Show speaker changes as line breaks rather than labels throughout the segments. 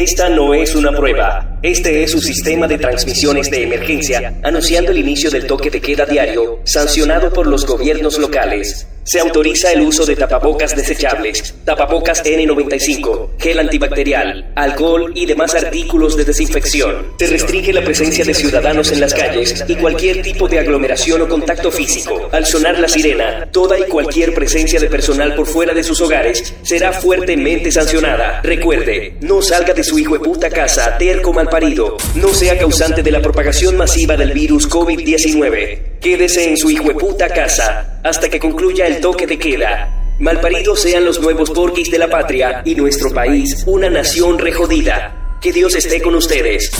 Esta no es una prueba. Este es su sistema de transmisiones de emergencia, anunciando el inicio del toque de queda diario, sancionado por los gobiernos locales. Se autoriza el uso de tapabocas desechables, tapabocas N95, gel antibacterial, alcohol y demás artículos de desinfección. Se restringe la presencia de ciudadanos en las calles y cualquier tipo de aglomeración o contacto físico. Al sonar la sirena, toda y cualquier presencia de personal por fuera de sus hogares será fuertemente sancionada. Recuerde, no salga de su hijo de puta casa terco malparido. No sea causante de la propagación masiva del virus COVID-19. Quédese en su hijo de puta casa hasta que concluya el toque de queda. Malparidos sean los nuevos porquis de la patria y nuestro país una nación rejodida. Que Dios esté con ustedes.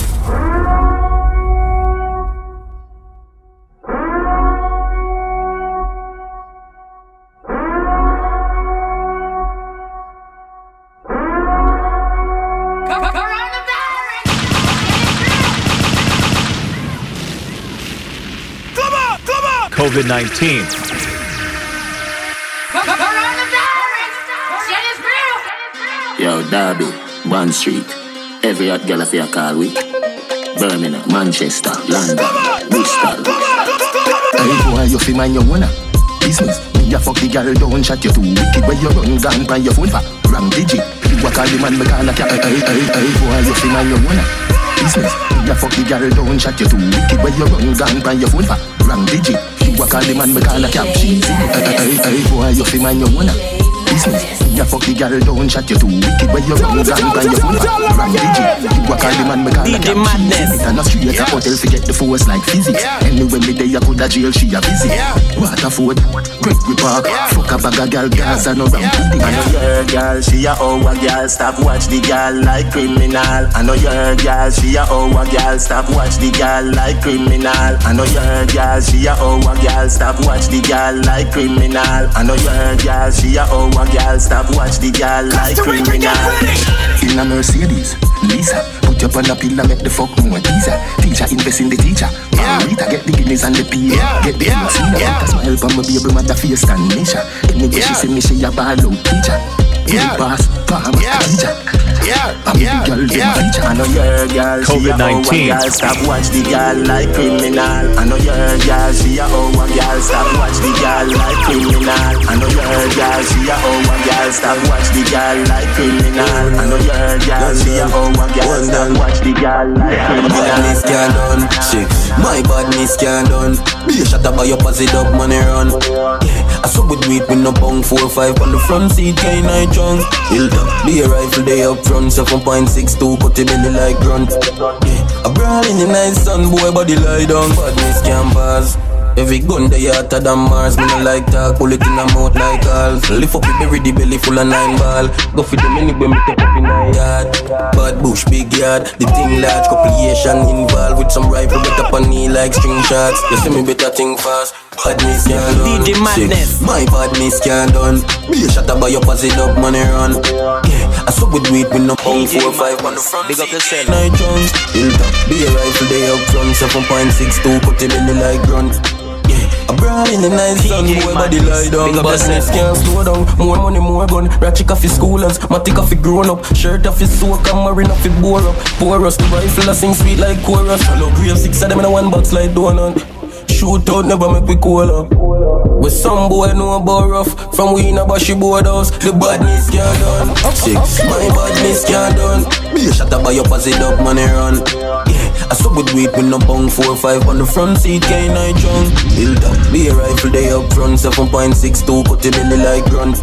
COVID 19.
Yo, Derby, Bond Street. Every hot girl of your call with. Birmingham, Manchester, London, Bristol.
Hey boy, you feel mind your wanna business. Me a fuck the girl, don't chat you too wicked. Where you run, gun by your phone for wrong digit. You a call the man, me call a cat. Hey, hey, hey, boy, you feel mind your wanna business. Me a fuck the girl, don't chat you too wicked. Where you run, gun by your phone for wrong digit. A call the man, me call a. She hey, hey, hey, boy, you feel mind your wanna business. Me a fuck the girl, don't chat you too wicked. Where you run, gun by your phone for wrong digit. You a call the man, me call a
DJ
cab.
Madness.
It a no straight a hotel forget the force like physics. Anyway, me day I coulda jail, she a busy. Waterford, Gregory Park, fuck a bag of gal, Gaza no ram pudding.
I know your girl, she a our girl. Stop watch the girl like criminal. I know your girl, she a our girl. Stop watch the girl like criminal. I know your girl, she a our girl. Stop watch the girl like criminal. I know your girl, she a our girl. Stop watch the girl like criminal.
In a Mercedes, Lisa, put your on a pillar, make the fuck more teaser. Teacher invest in the teacher. Yeah. Rita get the guineas and the P. Get the yeah. scene, yeah. smile from my baby mother face and Nisha. Anyway, she say me she a ball out teacher. Yeah. Boss, palm, teacher.
Yeah,
I'm the girl, them feature.
I know your girl, she a our
COVID-19.
girl. Stop watch the girl like criminal. I know your girl, she a our oh, girl. Stop watch the girl like criminal. I know your girl, she a our oh, girl. Stop watch the girl like criminal. I know your girl, she a our girl. Stop watch the girl like
Badness
criminal.
can't done, shit. My badness can't done. Be a shot up by your pussy dog money run. I saw with weed with no bong four five on the front seat, can't I drunk? Build up, be a rifle day up front, seven point six two, cut the belly like grunt. Yeah, a brawl in the nice sun, boy body lie down. Badness can't pass. Every gun they hotter than Mars, me no like talk, pull it in a mouth like calls. Lift up berry, the belly full of nine ball. Go for the mini when me take up in a yard. Bad bush, big yard, the thing large, compilation involved with some rifle, bet up on knee like string shots. You see me better think fast. Badness can't done.
DJ Madness.
My badness can't done. Be a shot up by your pussy dog money run. Yeah, I suck with weed with no pound four five on the front.
Big up yourself.
Night Jones, built up. Be a rifle day up front, seven point six two, cut it in the like grunt. Yeah, a brawl in the night sun,
DJ
boy body lie
Madness.
down.
Big up
Badness
yourself.
can't slow down. More money, more gun. Ratchet off his schoolers, matic off his grown up. Shirt off his soak, and marine off his bore up. Pour us the rifle, I sing sweet like chorus. Hello, grave six of them in a one box like donut. Shoot out, never make we cool up. With some boy know about rough From we in a bashy boardhouse The badness can't done Six, my badness can't done Be a shot up by your pussy dog money run Yeah, I suck with weed with no bong Four five on the front seat, can't I drunk Build up, be a rifle day up front Seven point six two, cut the belly like grunt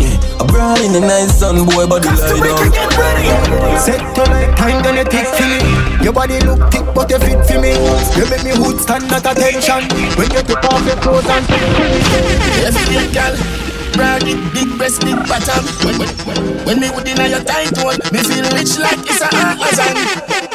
Yeah, a brawl in the nice sun Boy body lie down
Set to like time, gonna tick for me. Your body look thick, but you fit for me. You make me hood stand at attention when you take off your clothes and
Every big girl, brag it, big breast, big bottom. When, when, when, when me would in your tight one, me feel rich like it's a Amazon.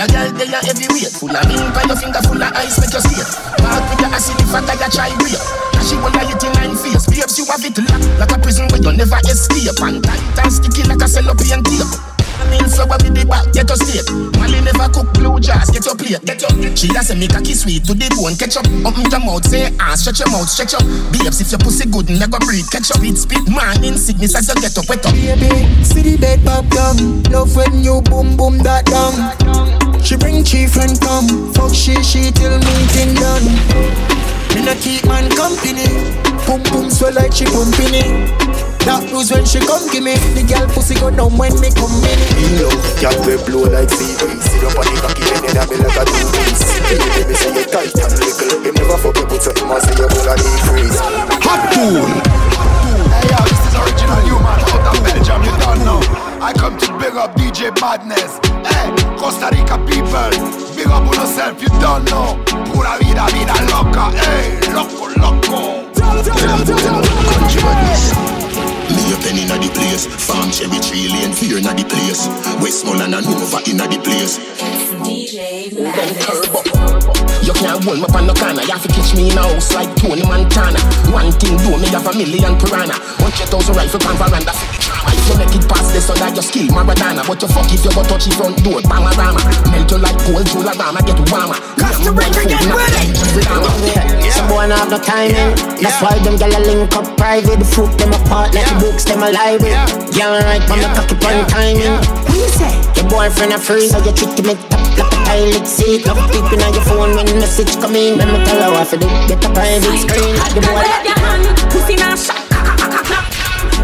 The girl they are heavyweight, full of ink on your finger, full of ice, make you skate. Walk with your acid if I got you try break. Cause she wanna hit in nine face, babes you have it locked like a prison where you never escape. And tight and sticky like a cellophane tape. Mean so what with the back, get us straight. Molly never cook blue jars, get your plate, get your. She a say make a kiss sweet to the bone, catch up. Open your mouth, say ah, stretch your mouth, stretch up. Babes, if your pussy good, never breathe, catch up. Spit, spit, man, in sickness as you get up, wet up.
Baby, see the bed pop down. Love when you boom boom that down. She bring chief and come. Fuck she, she till meeting done. Me not keep man company. Boom boom swell like she pumping it. That was when she come give me. The girl pussy go down when me come in
In love, girl we blow like sea breeze Sit up on the cocky and then I be like a two piece. Baby, me say you tight and little. Him never fuck you put something and say you full of deep freeze Hot tool.
Hey yo, this is original human out of Belgium, you don't know I come to big up DJ Madness Hey, Costa Rica people Big up on yourself, you don't know Pura vida, vida loca Hey, loco, loco
Country madness Lay a pen inna the place. Farm cherry tree lane, fear inna the place. Westmoreland and Nova inna the place. DJ You can't hold me up on no corner. You have to catch me in a house like Tony Montana. One thing do me have a million piranha. Hundred thousand rifle pan veranda. If you make it past this, so that you skill Maradona. But you fuck if you go touch the front door, Panorama. Melt you like cold, Jolarama, get warmer.
Costa Rica, get ready.
Some boy not have no timing. Eh? That's why them gyal link up private. The fruit them apart like the books them alive with. Girl right from the cocky point timing. What you say? Your boyfriend a free, so you trick to make top like a toilet seat. Love peeping on your phone when the message come in. Let me tell you what for the get a private screen. The boy.
your hand, pussy now shot.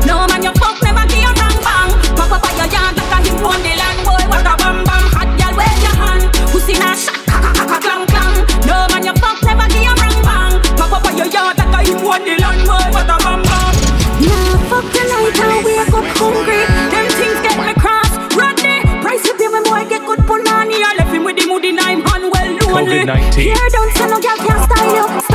No man, you fuck on the land, boy. What a bam bam. Hot girl, wave your hand, pussy now shot. Clang clang. No man, you fuck never give a bang bang. Pop up your yard like a hip on the land, boy. What a bam bam. Nah, fuck the night and wake up hungry. Them things get me cross. Rodney, price with him, boy get good punani. I left him with the moody nine hand well lonely.
COVID-19.
Here don't no girl can't style you.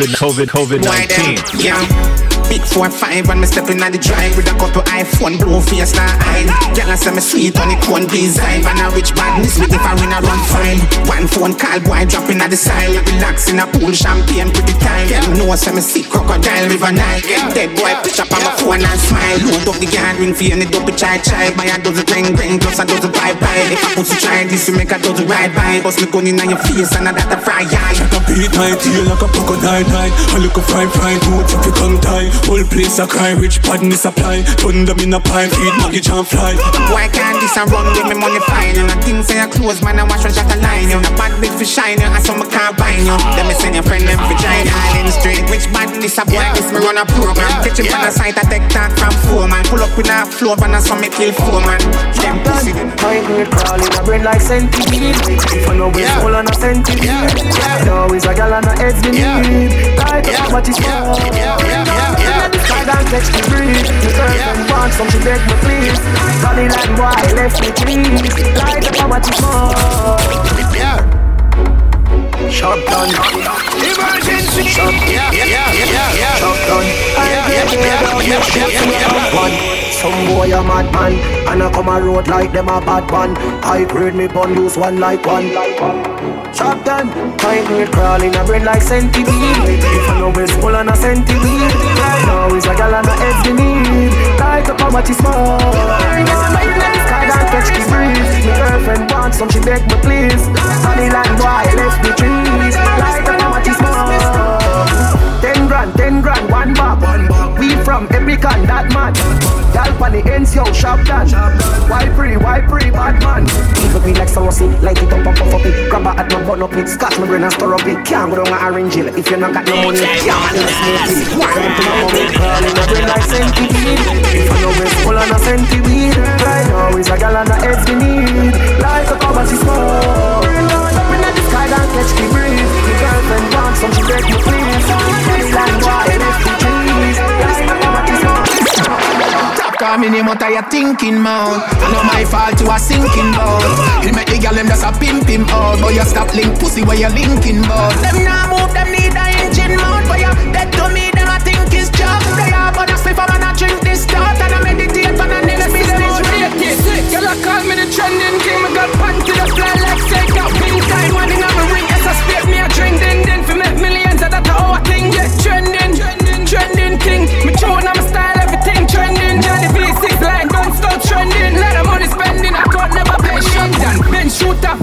COVID, COVID, COVID 19.
Yeah. Big four five when me stepping on the drive with a couple iPhone blue face na eye. I say me sweet on the cone design, and a rich badness with if I win a run fine. One phone call boy dropping at the side, relax in a pool champagne pretty time. Girl know I say me see crocodile river night. Dead boy pitch up on my phone and smile. Load up the yard ring for any double chai chai. Buy a dozen ring ring plus a dozen bye bye. If I put to try this, you make a dozen ride by. Bust me gun in your face and I that a fry eye.
Shut up, beat my tail like a crocodile night. I look a fine, fine, two if you come tie. Whole place a cry, rich badness apply. Turn them in a pine, feed luggage and fly.
Why can't this a run with me money fine? And I think say I close, man, I watch one shot a line. You know, bad bitch for shine, and some can't bind you. Let me send your friend them vagina. Island straight, which badness a boy, this me run a program. Catch him on the site, I take talk from four man. Pull up in a floor, and I saw me kill four man. Them pussy.
Mind me crawling I brain like centipede If I know it's full on a centipede No, it's a gal and a heads me need Like a what is more Let the sky down catch the breeze The girlfriend wants some, she beg me please. Body like boy, left me please. Like a what is more Shot done.
Emergency.
Shot
Yeah, yeah, yeah, yeah, yeah
Shot done
Yeah, yeah, yeah, yeah, yeah, yeah,
One some boy a madman And I come a road like them a bad man. I grade me bun use one like one. Chop them Time me crawl in a brain like centipede. If I know it's full on a centipede Now is a gal and a we need. Like a poverty small Let the sky down catch the breeze. My girlfriend wants some she beg me please. Sunny land boy left me trees. Like poverty small Ten grand, ten grand, one bag. We from every can that man. Gal pan the ends, yo, shop done. Why free, why free, bad man. Even me like someone light it up and puff up it. Grab a at my bun up it, scotch my brain and stir up it. Can't go down and arrange it. If you not got no money, can't man in a smoke it. Why don't you know me? Girl in a brain like centipede. If I know it's full on a centipede. Right now is a gal and a heads we need. Like a poverty smoke. Up in the sky, don't catch the breeze. The girlfriend wants some, she beg me please. Like why lift the trees. Like a poverty smoke.
Top call me name out of your thinking mouth. No my fault to a sinking boat. He make the girl them just a pimp him out, but you stop link pussy where you linking bout. Them now move, them need a engine mount, but you dead to me, them I think is job They are but a think
drink this start and I meditate on a next business rated. Sick, girl, I call me the trending king. Me got panty the fly like say got pin time. I spit me a drink. Din din for make millions. That how I thing get trending, trending, trending king. Me tune, I'm style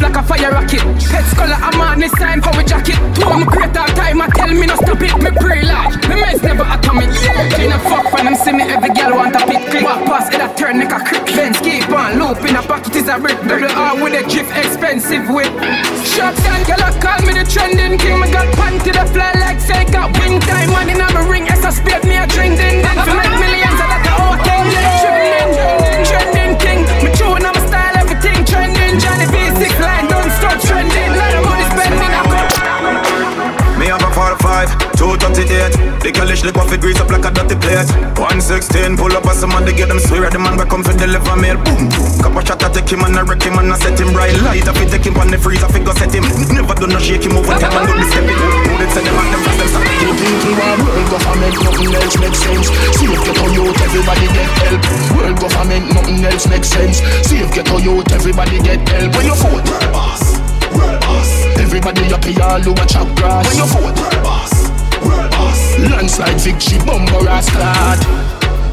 like a fire rocket. Head scholar, I'm on this sign for a jacket. Two my great all time, I tell me no stop it. Me pre life, me men's never atomic. Clean a fuck when them see me, every girl want a pick click. Walk past it, I turn like a creep. Benz keep on loop in a pocket is a brick. Double R with a drift, expensive whip. Shotgun, girl, I call me the trending king. Me got panty the fly like say got wing time. Money in my ring, as I spit me a drink. Then for make millions, I got the whole thing. Trending, trending, trending king. Line, don't stop trending. Lot of money spending, I
Me have a 45, 238 The girl lick off it grease up like a dirty plate. 116, pull up as some man they get them swear. The man we come for deliver mail Boom, couple shot I take him and I wreck him and I set him right. Light up it take him on the freeze I go set him. Never do no shake him over Tell man do the step it Who did send them and them fast them stop
You think you are world government, nothing else makes sense. See if get on youth, everybody get help. World government, nothing else makes sense. See if get on youth, everybody get help. When you vote, world boss, world boss. Everybody up here, all over chop grass. When you vote, world boss, world boss. Landslide victory, bumper ass clad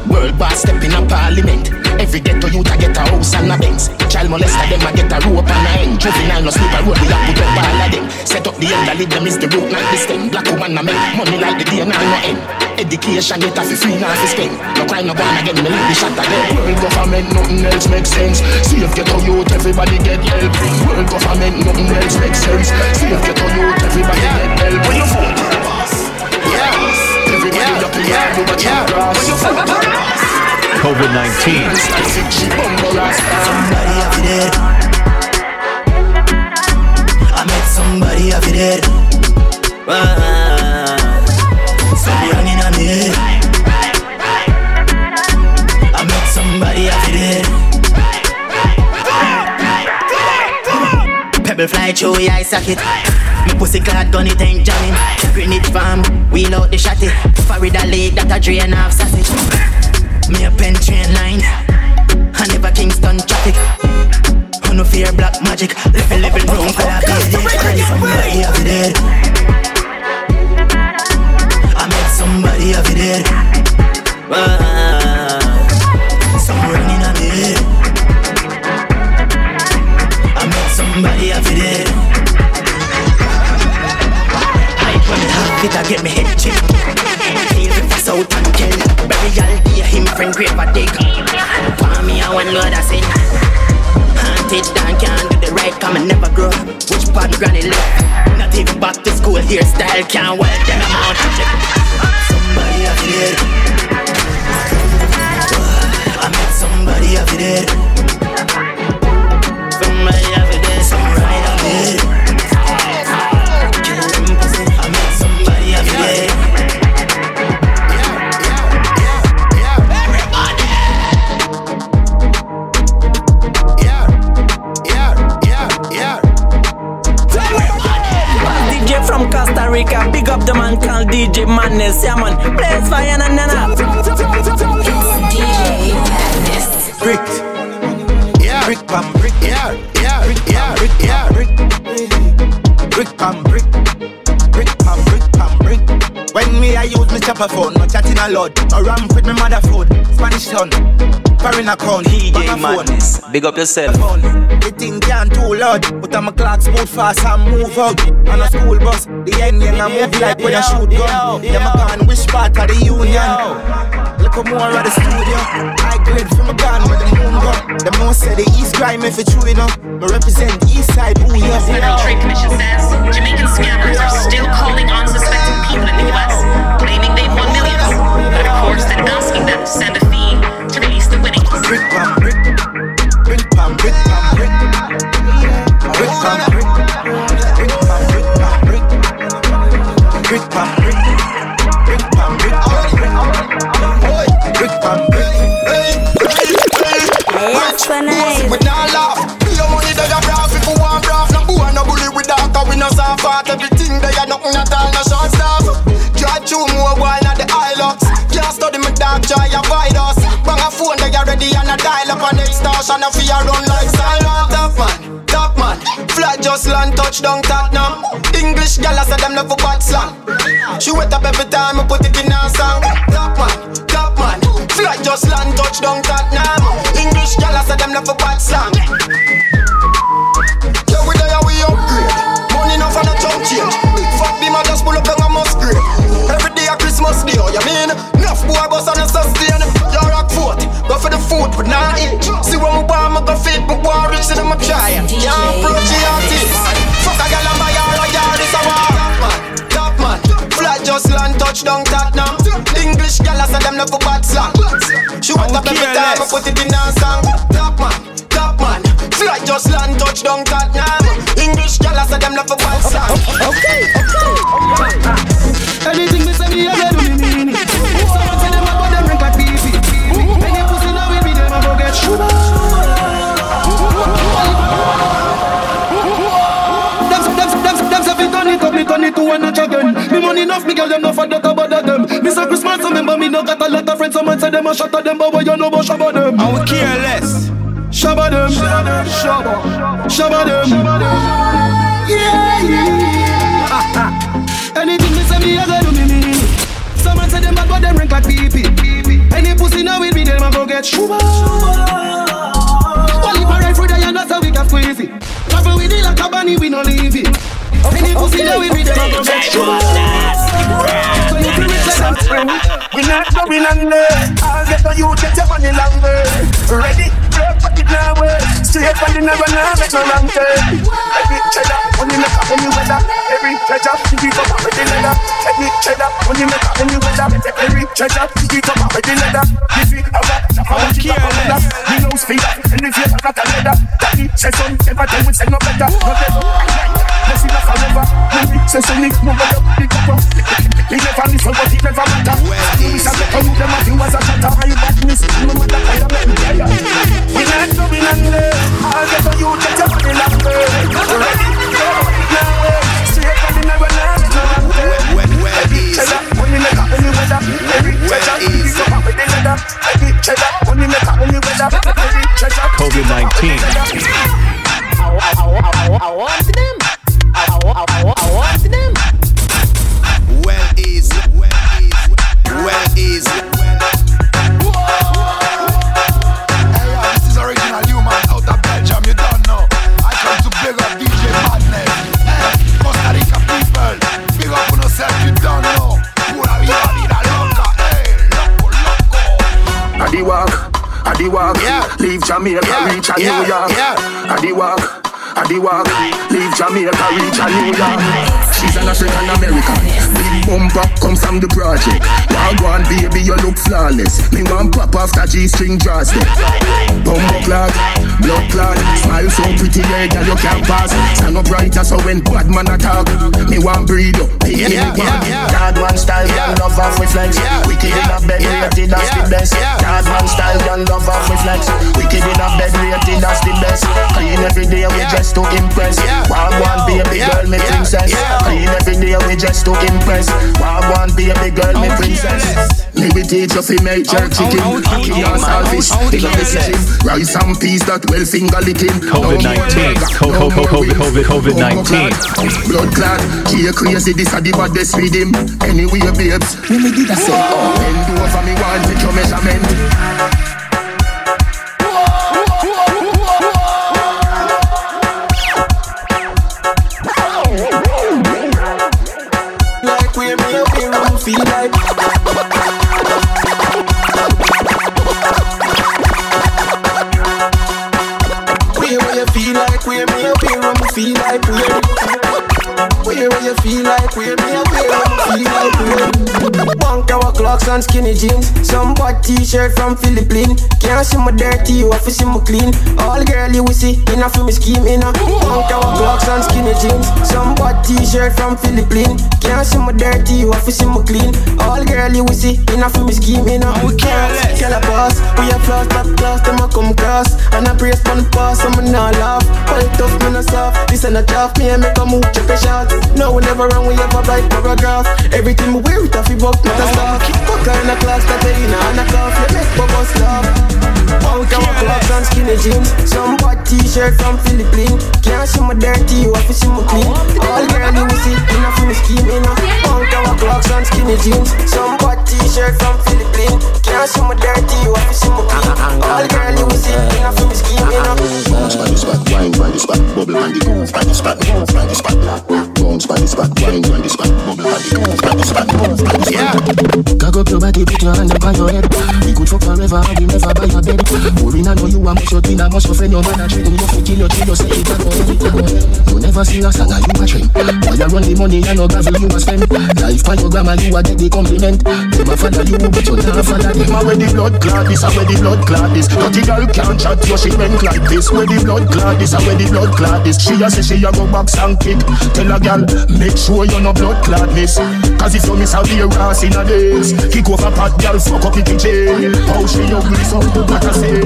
World boss step in a parliament. Every ghetto youth a get a house and a Benz. Child molester them a get a rope and a end Juvenile no sleep a road we a put up all of them. Set up the elderly them is the root not the stem. Black woman a make money like the now no end Education get a fi free now fi spend No crime no gone again me leave the shot again. World government nothing else makes sense. See if ghetto youth everybody get help. World government nothing else makes sense. See if ghetto youth everybody get help. When you vote. Yeah. Everybody up in here do what you grass
COVID 19.
Somebody
have it dead. I met somebody have it dead. Ah, somebody it. Pebble fly through your eye socket. Me pussy clad gun it ain't jamming. Grenade farm, wheel out the shotty. Florida lake that a drain off sausage. Me a pen train line. I never Kingston traffic. I no fear black magic. Level level brown color page. Somebody have it dead. I met somebody have it dead. It, get me head chip. Feel the fuss out and kill. Burial day, him friend grave a dig. For me, I want Lord I sin. Haunted down, can't do the right, come and never grow. Which part granny live? Not even back to school hairstyle, can't wear them chip. Somebody have it. I met somebody have it
from Costa Rica, big up the man called DJ Madness, yeah man, blaze fire and nana.
DJ Madness.
Brick. Yeah. Brick pam brick. I use my chopper phone, no chatting a lot. I ramp with my mother food. Spanish town. Foreign account.
DJ Madness, big up yourself.
The thing can't too loud, but I'm a clock smooth fast and move out. On a school bus, the end young I move like when I shoot gun. Them a gone which part of the union? Look more at the studio. I glide from a gun with the moon gun. Them no say the East grime if it's true enough. Me represent the East side, ooh yeah.
Federal Trade Commission says Jamaican scammers are still calling on send a fee to release the winnings.
Brick pam brick, brick pam brick pam brick, brick pam brick, brick pam brick pam brick, brick pam brick, brick pam brick pam brick, brick pam brick.
That's when I.
We not laugh. Your money they a braff if you want braff. No boy no bully with that 'cause we no soft heart. Everything they a nothing at all no short staff. Drive through more wine
extortion, a fear run like silent. Top man, top man. Fly just land, touchdown, Tottenham. English gal, I say them love for bad slang. She wet up every time, I put it in a song. Top man, top man. Fly just land, touchdown, Tottenham. English gal, I say them love for bad slang. Yeah, we there, we upgrade. Money enough and a jump change. Big fat beam, I just pull up and just land, touchdown, Tottenham. English gal, I say them love for bad slang. She want up every time, I put it in a song. Top man, top man. Fly just land, touchdown, Tottenham.
Of say them a at them, but what you know about shabba them?
I would care less.
Shabba them, shabba, shabba them. Yeah, yeah. Anything me say me, I go do me mean it. Someone say them bad, but them rank like pee pee. Any pussy now with me, them a go get shuba. Only for right through the and that's how we can squeeze it. Travel with it like a bunny, we no leave it. Any pussy now with me, them a go get shuba. So you feel it like I'm friend.
We not going under. I'll get the youth, get your money longer. Ready? Break for it now. Straight for the never now, make no wrong turn. Every cheddar, money make up any weather. Every treasure, you keep up with the leather. Every cheddar, money make up any weather. Every treasure, you keep up with the leather. If you have a, I want have a leather. You know speed up, and if you have a leather, that me say son, never tell we say no better. No better. See that forever. When we say son, move it up, pick up. He never listen, but he never matter. We say the come them as you as a shatter. I badness, no matter how you make me tire. We not going under. I'll get on you, get your money longer. Ready? Go now. Straight for the never land.
A
yeah,
New York.
yeah.
I the walk, I the walk. Leave Jamaica, reach a New York. She's an African American. Bumper comes from the project. One baby, you look flawless. Me want pop after G-string draws them. Bumbo clot, blood clot. Smile so pretty, yeah, girl you can't pass. Stand up brighter so when bad man attack, me want breed up. Me
Yeah,
the
yeah, yeah.
Bad man style,
Yeah.
love off with flex.
Yeah,
Wicked in
yeah,
a bed,
yeah,
rated that's the best.
yeah.
Bad man style, girl love off with flex. Wicked in a bed, rated that's the best. Clean every day, we
Yeah.
just to impress.
Yeah.
One baby
Yeah,
girl, me
yeah,
princess.
yeah.
Clean every day, we just to impress. Wild one baby girl, me
Out
princess.
careless.
Me we teach you fi make jerk
Out,
chicken,
out, out,
cocky
out,
and saltfish.
out, out,
In a
careless.
kitchen, rice and peas that well finger licking.
COVID 19. Co- co- co- COVID COVID 19.
Blood clot, she a crazy, this a the baddest with him. Anyway, babes, let me did I say, bend over me one, take your measurement.
Like where. Where where you feel like, where me up here, I feel like where. Punk our clocks and skinny jeans, some bad t-shirt from Philippines. Can't see my dirty, you have to see my clean. All girl you see in a film scheme a Mount our clocks and skinny jeans. Some bad t-shirt from Philippines. Can't see my dirty, you have to see my clean. All girl you we see in a film scheme in a We careless, tell a boss. We a floss, top class, them a come cross. And I brace on the pass, I'm not laugh. Fight tough, me no soft. This ain't a job, me and make a move, check a shot. No, we never run, we ever write paragraph. Everything we wear, it off, we buck, not a stop. Fuck kind of class, that they in a and a cough. You make bubbles laugh. Out our clocks and skinny jeans. Some bad t-shirt from Philippines. Can't see my dirty, you have to see my clean. All girl you will see in a film scheme in a. Out our clocks and skinny jeans. Some bad t-shirt from Philippines. Can't see my dirty, you have to see my clean. All girl you will see in a film scheme in a.
Bounce by the spot, wine by the spot, bubble on the groove by the spot, move by the spot. Bounce by the spot, wine by the spot, bubble on the groove by the spot, move by the spot. Cock up your body, put your hand up on your head. We could fuck forever, and we never buy your bed. Worry now, know you a mush out, we not much offend your man a treat. You fit in your till you say it a go ahead, it a go. You never see a song, and you a trend. While you run the money, and no gravel you a spend. Life by your grammar, you a get the compliment. Them a follow you, but you not follow them.
Them a where the blood clot this, a where the blood clot this. Dirty girl can't chat, your shit went like this. Where the blood clot this, a where the blood clot this. She a say she a go box and kick. Tell a gal, make sure you no blood clotness. Cause if you miss a beer ass in a days, kick off a pot, gal fuck up the kitchen. How she ugly, so what I say?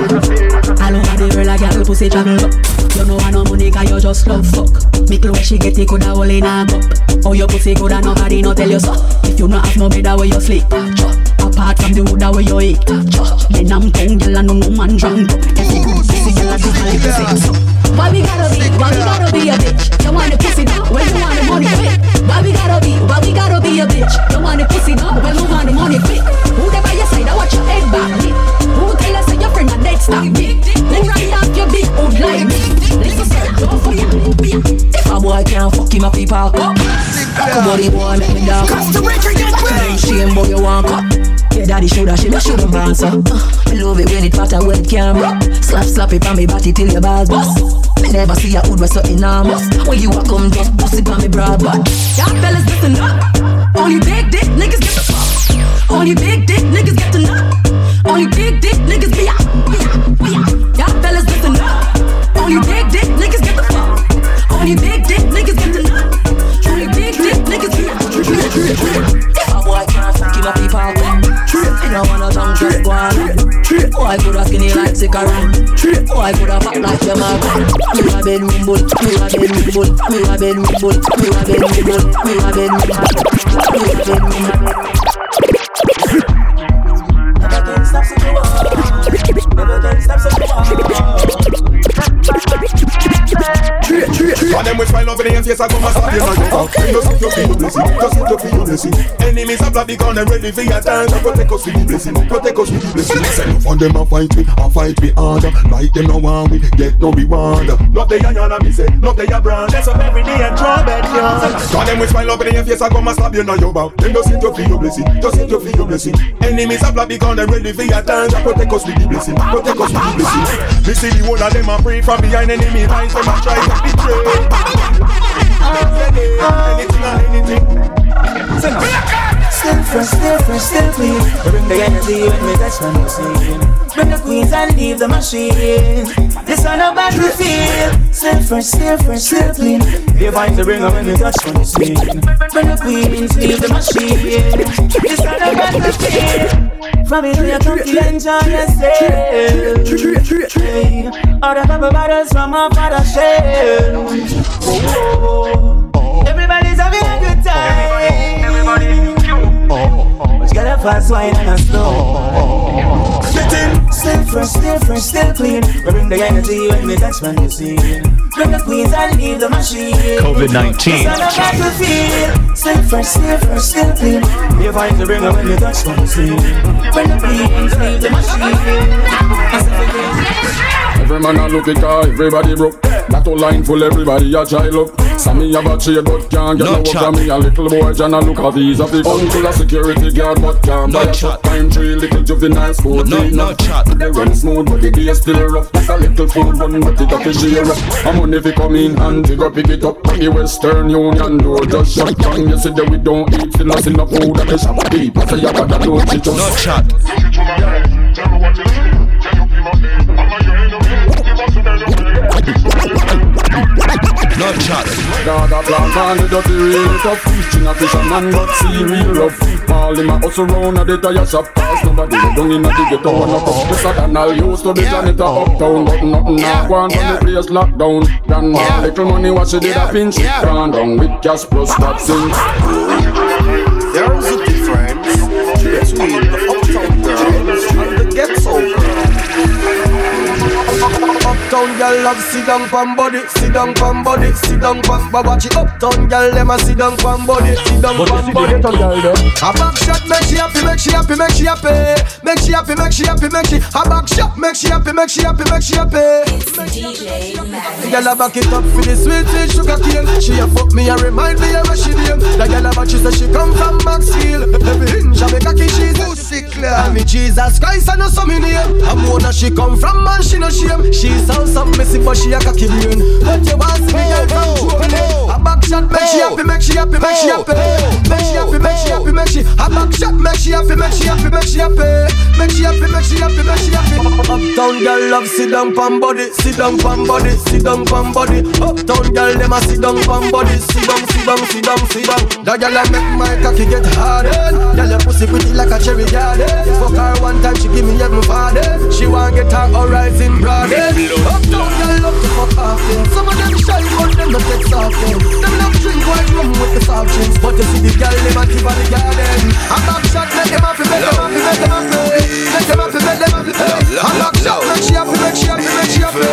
All over the world, a girl pussy travel up. You know I no money, cause you just love fuck. Me clothes she get it, coulda hole in a cup. Oh, your pussy coulda nobody no tell you so. If you not have no bed, where you sleep. Chop. Apart from the wood where you eat. Chop. Then I'm tongue, girl, and no no man drunk. Every good pussy, girl, I do my pussy. Why we gotta be? Why we gotta be a bitch? You want the pussy now? When you want the money quick? Why we gotta be? Why we gotta be a bitch? You want the pussy now? When you want the money quick? Who there by your side? I watch your head back. Who tell us that your friend a dead stop? Who ride off your big old like me? Listen, don't fuck you. If a boy can't fuck him up, he park up. Talk about the boy, make me down. Costa Rica, get ready. Shame, boy, you want cut. Yeah, daddy shoulda, she me shoulda answer. Uh, love it when it fat and wet camera. Slap, slap it on me body till your balls bust. Me never see a hood with so enormous. When you a come just pussy on me broad back. Y'all fellas listen up. Only big dick niggas get the fuck. Only big dick niggas get to nut. Only big dick niggas be out. Be out. Be out. Y'all fellas listen up. Only big dick niggas get the fuck. Only big dick niggas get boy can't fuck him up, he park up. You don't wanna tongue just go on. Boy coulda skinny like Sikaran. Boy coulda fat like Jamaican. Me a bedroom bull, me a bedroom bull, me a bedroom bull, me a bedroom bull, me a bedroom bull, me a bedroom bull.
Over the face, I come and stop you now. Just hit your feel blessing, just hit your feel blessing. Enemies are bloody gun and ready for your turn. Protect us with the blessing, protect us with the blessing. Send on them a fight me, a fight me harder. Like them no want me, get no reward. Love the yan and me say, love the ya brand. That's up every day and draw bed yarn. And them which smile over the face, I come and stop you now. Your bow. Then just hit your feel blessing, just hit your feel blessing. Enemies are bloody gun and ready for your turn. Protect us with the blessing, protect us with the blessing. Me see the whole of them a pray from behind enemy lines. Them a try to betray. Anything anything.
Still fresh, still fresh, still clean. Bring the energy when we touch the scene. Bring the queens and leave the machine. This on a battlefield. Still fresh, still fresh, still clean. We find the ringer when we touch the scene. Bring the queens, leave the machine. This on a battlefield. From it we come to enjoy yourself. All the couple bottles from our father's shell. Oh, oh, oh. Everybody's having a good time. Everybody. But you got a fast wine and a slow. Still fresh, still fresh, still clean. We bring the energy when we touch man you see. Bring the queens and leave the machine.
COVID-19.
It's on a battlefield. Still fresh, still fresh, still clean. We find the ringer when we touch man you see. Bring the queens, leave the machine.
Every man a look it car, everybody broke. That whole line full, everybody a child up. Some me have a trade but can't get no work from me. A little boy John a look at these of the uncle a security guard but can't buy a. Time three little juvenile sport. No, no chat. They run smooth but the day still rough. It's a little food run but it up is share up. A money fi come in and dig up pick it up. The Western Union door just shut down. You see that we don't eat still us enough food and the shop people say you got that no shit. No chat. No chat. God a black man, the dirty real tough. Chin a fisherman, but see real rough. All him a hustle round at the tire shop. Pass nobody down in a the ghetto one up. Mr. Donald used to be janitor uptown, but nothing now gone from the place lockdown. Grandma, little money, what she did a pinch it down down with cash plus vaccine.
There's a difference between the uptown girls and the ghetto girls.
Uptown girl love sit down pon body, sit down pon body, sit down pon. But watch it uptown girl them a sit down pon body, sit down pon body. A back shot make she happy, make she happy, make she happy, make she happy, make she happy, make she. A back shot make she happy, make she happy, make she happy. Girl a back it up for the sweet sweet sugar cane. She a fuck me and remind me of where she name. The girl a back she say she come from Maxfield. Every hinge a make a kiss she's pussy clear. And me Jesus Christ I know some me name. I'm one she come from man she no shame. She sound some messy but she a cocky brain. But you want see me girl from Jordan. A back shot make she happy, make she happy, make she happy, make she happy, make she happy, make she. A back shot make she happy, make she happy, make she happy, make she happy, make she happy, make she happy. Uptown girl love sit down pon body, sit down pon body, sit down pon body. Uptown girl them a sit down pon body, sit down, sit down, sit down, sit down. That girl a make my cocky get hardened. Girl your pussy pretty like a cherry garden. Fuck her one time she give me heaven father. She want get her horizon broadened. Uptown girl love to fuck off them. Some of them shy but them not get soft them. Them love drink white rum with the soft drinks, but you see the girl them a keep on the garden. A back shot make them happy, make them happy, make them happy, make them happy, make them happy. A back shot make she happy, make she happy, make she happy.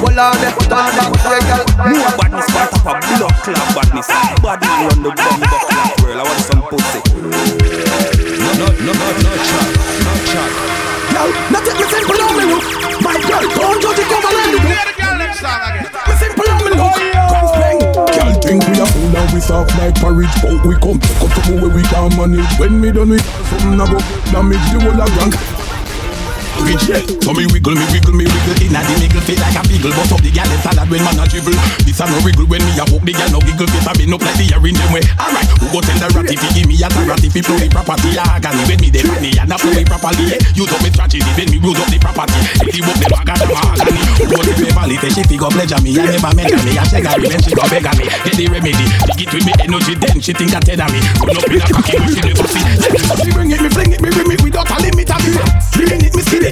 Well on them, put on back, yeah, girl.
More badness, part of a blood clot badness. Body run the bumbo clot world. I want some pussy. No, no, no, no, no chat, no chat.
Girl, not take me simple on me look. My girl, don't judge it, come on, look. Me simple on me look. Complain. Girl, think we are full and we soft like porridge, but we come take up to where we can manage. When me done with something I go damage the whole of gang. Rich yeah, so me wiggle, me wiggle, me wiggle. Inna the middle, feel like a beagle. Bust up the gal salad when man a dribble. This a no wiggle when me a walk. The gal no giggle Face a bend up like the ear in them way. Alright, who go tell the ratty fi give me a ratty Fi flow the property agony When me dey money and a flow it properly yeah. Use me strategy when me use up the property. If you walk the bag and a mahogany Who go tell me say she fi go pleasure me I never mention me I shake her when she go beg me. Get the remedy, dig it with me energy Then she think head of me. Run up in a cocky she never see She bring it, me fling it, me ring it. Without a limit of me Limit it, me skin it,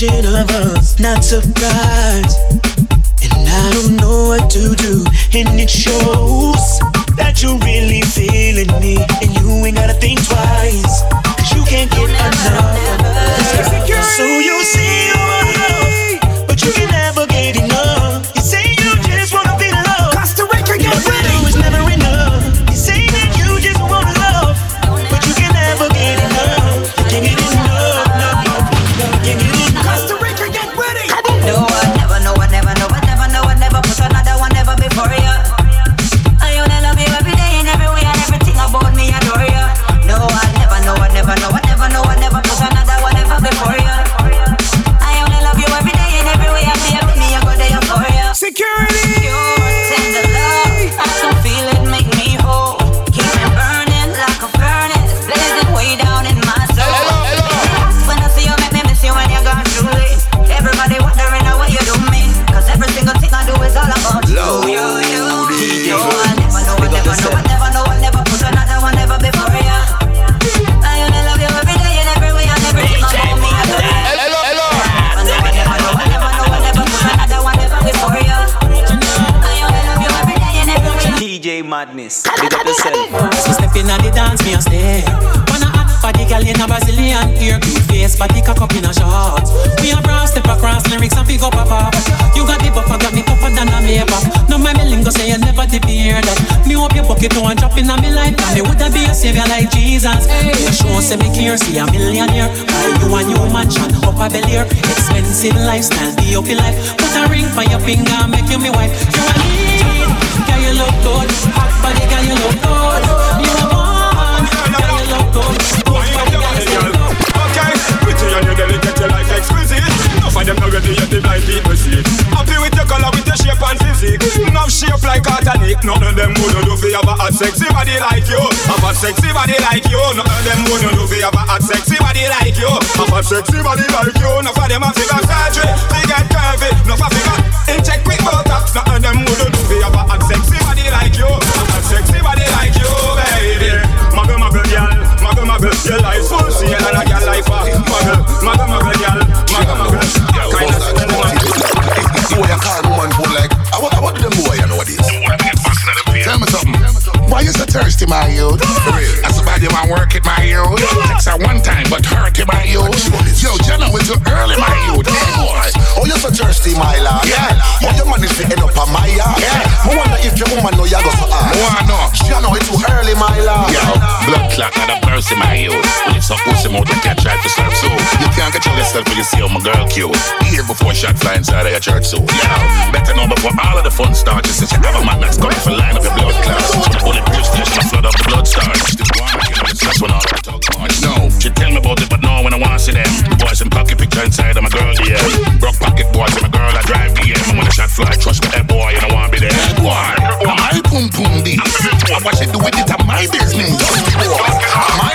vision of us. Not surprised, and I don't know what to do. And it shows
Jesus. You show say me care, see a millionaire. Buy you a new mansion, up a Bel Air. Expensive lifestyle, be up your life. Put a ring for your finger, make you me wife. You a need, girl you look good. Hot body, girl you look good. You a one, girl you look good. Hot body, girl you look good.
Okay, pretty and you delicate, you like Enough of them not ready yet, the blind people see. Happy with your color, with your shape and physique. Enough shape like Titanic. None of them would do for have a hot sexy body like you. Have a sexy body like you. None of them would do for have a hot sexy body like you. Have a sexy body like you. Enough of them a figure surgery. They get curvy. Enough of figure inject quick botox. None of them would do for have a hot sexy body like you. Have a sexy body like you, baby. Muggle, muggle, girl. Muggle, muggle. Your life's full, see and a girl life. Uh, muggle, muggle, muggle. Muggle,
my youth? Real. I somebody man work it, my youth. Takes her one time, but hurt it, my youth. Yo, Jenna, it's too early, my youth. Boy.
Oh, you're so thirsty, my lad.
Yeah.
Oh, your is end up on my yard.
Yeah.
I wonder if your woman know you go so hard.
Why not?
She know it's too early, my lad.
Yo, blood clot, not a burst in my youth. When it's a pussy mouth, you can't try to serve so. You can't control yourself when you see how my girl cute. Here before shot fly inside of your church so. yeah, better know before all of the fun starts. Since you have a man that's coming for line up your blood clots. Bulletproof flesh, my flood up the blood starts. The one kill the stress when all I talk much. No, she tell me about it, but no when I want to see them. The boys in pocket picture inside of my girl, yeah. Broke pocket boys and my girl, I drive the M. And when the shot fly, trust me, that boy, you don't want to be there. Now my pum pum this. What she do with it, my business.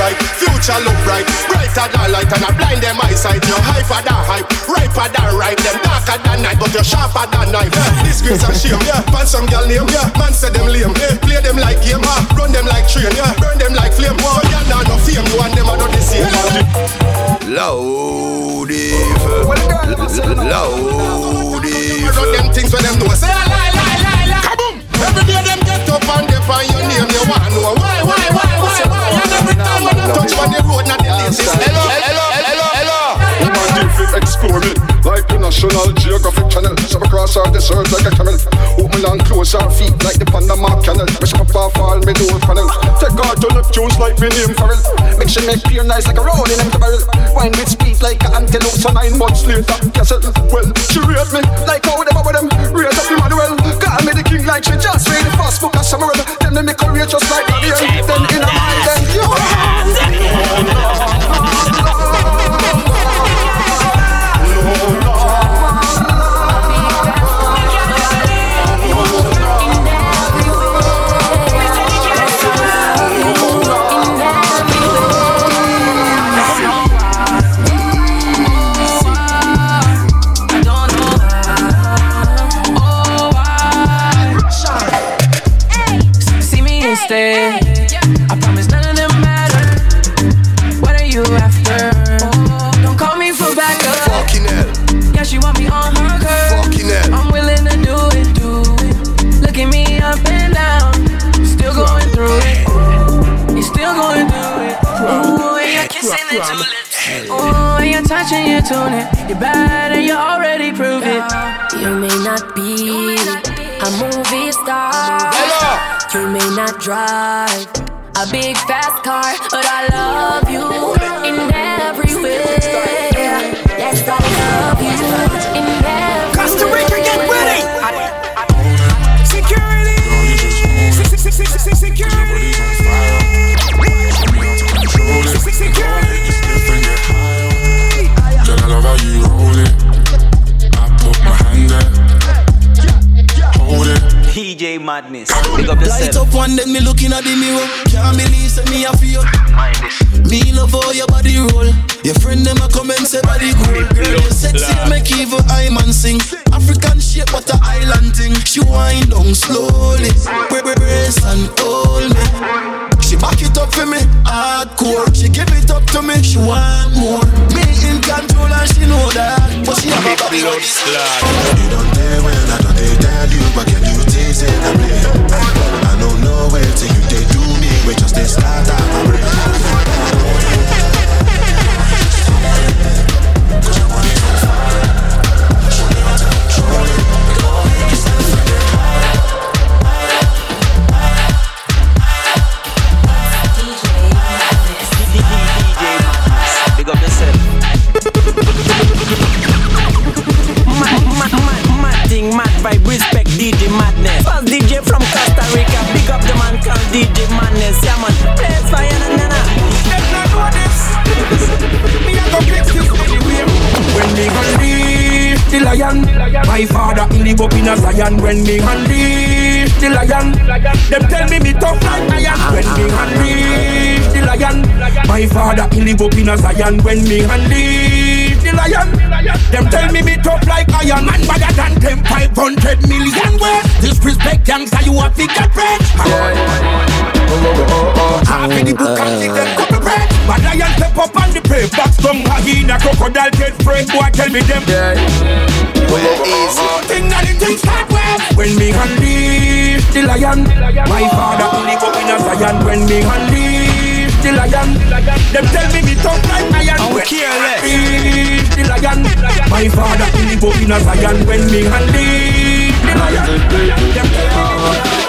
Life future look bright, brighter than light, and I blind them eyesight. You're hyper than hype, riper than ripe, them darker than night, but you're sharper than knife. Yeah. Disgrace and shame, yeah. Man some girl name, yeah. Man say them lame, yeah. Play them like game, ah. Run them like train, yeah. Burn them like flame. So you're not no fame, you and them are not the same.
Loud evil. Loud
Run them things when them know. Say lie, lie, lie, lie. Kaboom! Every day them get up and they find your name, you want to know why, why, touch on the road, not the latest.
Hello, hello, hello, hello.
Woman deep fit explore the National Geographic Channel. Some across our desert like a camel. Open and close our feet like the Panama Canal. Wish my far fall me door panel. Take her to Neptune's like me name Pharrell. Make she make clear nice like a rolling empty barrel Wine with speed like an antelope So nine months later, castle. Well, she rate me like how them about them. Rate up Emmanuel. Call me the king like she just read the first book of Samuel. Then they make career just like Daniel Then in a mind then you
See
drive. A big fast
one, then me looking at the mirror. Can't believe say me a feel. Me love how your body roll. Your friend them a come and say body good. Girl, you sexy, make even I man sing. African shape, but a island thing. She wind down slowly. Brace and hold me. She back it up for me, hardcore. She give it up to me, she want more. Me in control and she know that, but she have a body love
You don't dare when I don't dare tell you, but can you taste it and till you they do me, we just they start
live up in a Zion. When me unleash the lion, them tell me me tough like iron. Man better than them 500 million ways. Disrespect gangsta, you a figure bread. Half in the book and see them couple bread. But lion step up on the pay box, come hyena, crocodile get friend. Boy, tell me them. Well, easy. Thing that the thing start well. When me unleash the lion, my father live up in a Zion. When me unleash the lion, them tell me me tough like iron. Me unleash the lion, my father live up in a Zion. When me unleash the lion, them tell me.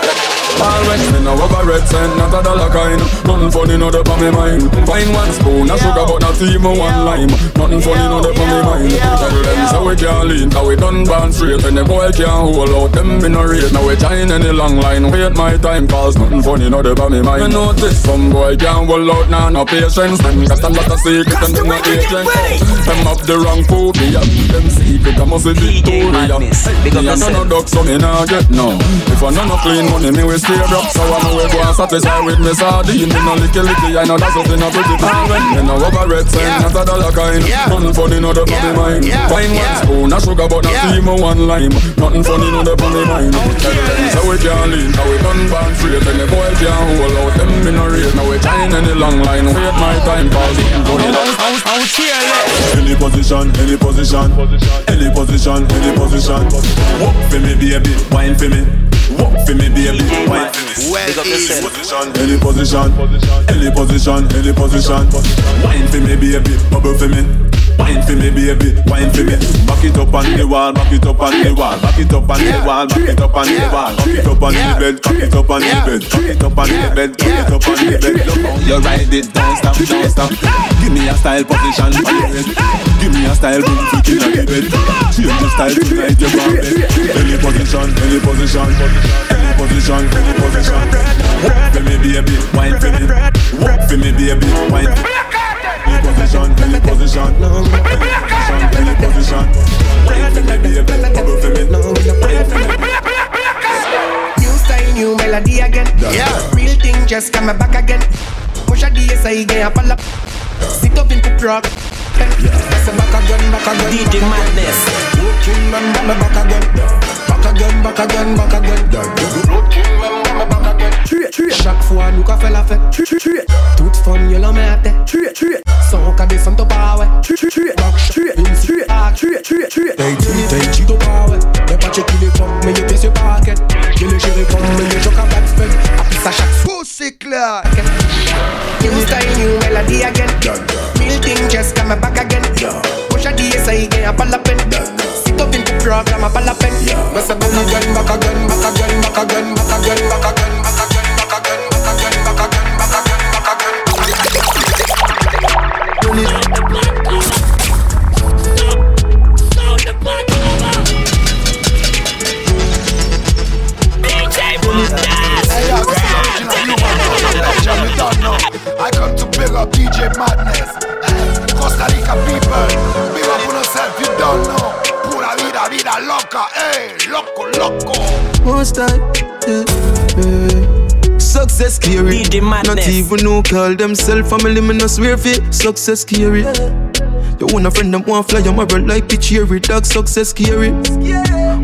Alright, me no rubber red cent, not a dollar kind. Nothing funny, not up on me mind. Find one spoon of sugar, but not even one lime. Nothing funny, not up on me mind. Tell them so we can't lean, now we done born straight And the boy can't hold out, them in a rate Now we join any long line, wait my time Cause nothing funny, not up on me mind. Me notice. Some boy can't hold out, now no patience. Them got a lot of secrets and them not agent Them up the wrong phobia. Them secret, I must be Victoria. Me a no duck, so me nah get no. If I no no clean money, me we stay broke So I'm away go and satisfy with me sardine. Me no licky licky, I know that's something a pretty fine Me no rubber red sign, not a dollar kind. Nothing funny, not up on me mind Fine one spoon of sugar, but not even one lime. Nothing funny, not up on me mind Tell so we can't lean, how we done born straight And the boy can't hold out, them in a rate Now we join any long line, wait my time Cause nothing funny,
Any position, any position, any position, any position. Walk for me, baby, wine for me. Walk for me, baby, wine for me. any position, any position, any position, any position. Wine for me, baby, bubble for me. Wine for me, baby, wine for me. Back it up on the wall, back it up on the wall, back it up on the wall, back it up on the wall, back it up on the bed, back it up on the bed, back it up on the bed, back it up on the bed. Look how you ride it, don't stop, don't stop. Give me a style position, on the head. Give me a style, boom, kick in the bed. Change the style tonight, you want it. Any position, any position, any position, any position. Walk for me, baby, wine for me. Walk for me, baby, wine for position, any position, any position, any position. Wine for me, baby, bubble for me. Wine for me.
New style, new melody again. Yeah. Real thing just coming back again. Push a DS again, up all up. Sit up in the rock. Yes, back again, back again.
DJ Madness.
Looking man, me back again. Back again, back again, back again. Looking man, me back again Tuer, tuer Chaque fois nous qu'a fait la fête. Tuer, tuer, tuer Toute femme y'a la main à tête. Tuer, tuer Sans qu'à descendre ton paraway Tuer, tuer, tuer Back tuer, une tuer Ah tuer, tuer, tuer T'as dit, t'as dit ton paraway Y'a pas checké les pommes Mais y'a des yeux paraquet Y'a les gérés comme Mais les back qu'à backspin Appuie ça chaque fois c'est clair. New style, new melody again. Real thing just come back again. Push a DSI, gain a pal a pen Sit up in the program, all in. We say back again, back again, back again, back again, back again, back again,
Madness.
Not even no call themself family, me no swear fi. Success scary. You want a friend them want fly your marrow like the cherry dog success scary.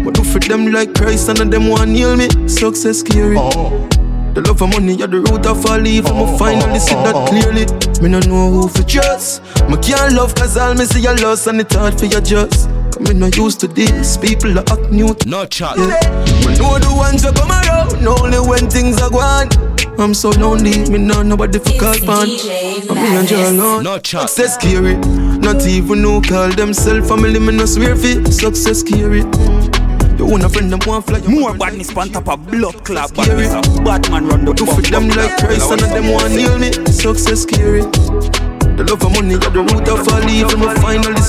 But do for them like Christ and them want nail me success scary. The love of money at the root of all evil. I'ma finally see that clearly. Me no know who for trust. Me can't love cause all me see your loss and it's hard for your just. Come me no used to this. People are act new.
No chat.
Yeah. We know the ones that come around. Only when things are gone. I'm so lonely, me know nobody for call pan. I'm me and you alone.
No chat.
Success scary. Not even who call themselves family, me no swear fi. Success scary. You want a friend, them want fly.
More badness on top of blood clot badness. A bad man run the
Do for them like Christ and them want nail me. Success scary. The love of money at the root of all evil.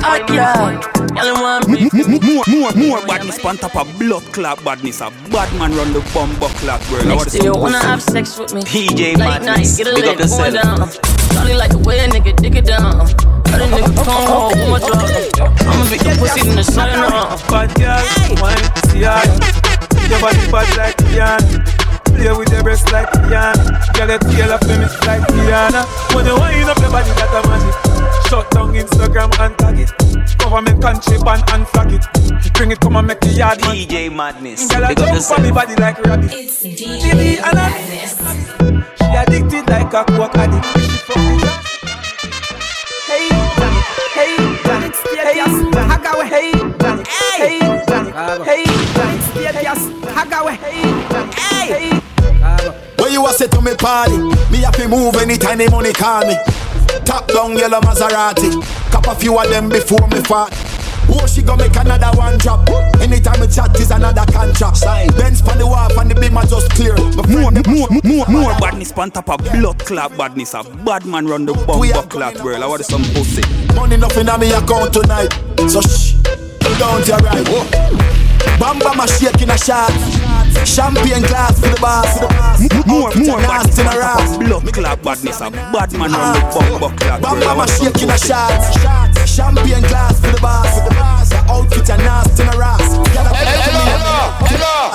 Hot yeah, y'all want me.
More, more, more badness on top of blood clot badness. A bad man run the bumbo clot world.
Next to you wanna have sex with me.
PJ
Late night,
Madness.
get a
Big
lick, going down. Charlie like the way a nigga dig it down. A nigga come home with my drug. I'ma beat the pussy in the sun. Uh.
Bad girl, wine, see her. Your body bad like Rihanna. Play with your breast like Rihanna. Girl, your tail up limits like Rihanna. When you wind up your body, that a magic. Shut down Instagram and tag it. Cover me country band and flag it. Bring it, come and make the yard man.
DJ Madness.
Girl, I jump on me body like rabbit. Baby, and I She addicted like a coke addict. She fuck with her. Hey, Johnny. Hey, Johnny. Hey, I got Hey, Johnny. Hey, Johnny. Hey, Johnny. I got Hey, Johnny. Hey.
Say to me party? Me happy move anytime the money call me. Top down yellow Maserati. Cop a few of them before me fart. Oh, she gon' make another one drop. Anytime we chat is another contract. Sign. Benz on the wharf and the beam are just clear.
More, more, more, more badness on top of blood clot badness. A bad man run the bumbo clot world. I want some pussy.
Money nothing on me account tonight. So shh, down to your right. Bamba my shake in a shot. Champagne glass for the boss.
More, more
nasty in a rap.
Blood clot badness. A bad man run the ah. bumbo clot world. I
Bamba my
want some
shake in a shot. Champagne glass for the boss. The outfit are nasty in a ras.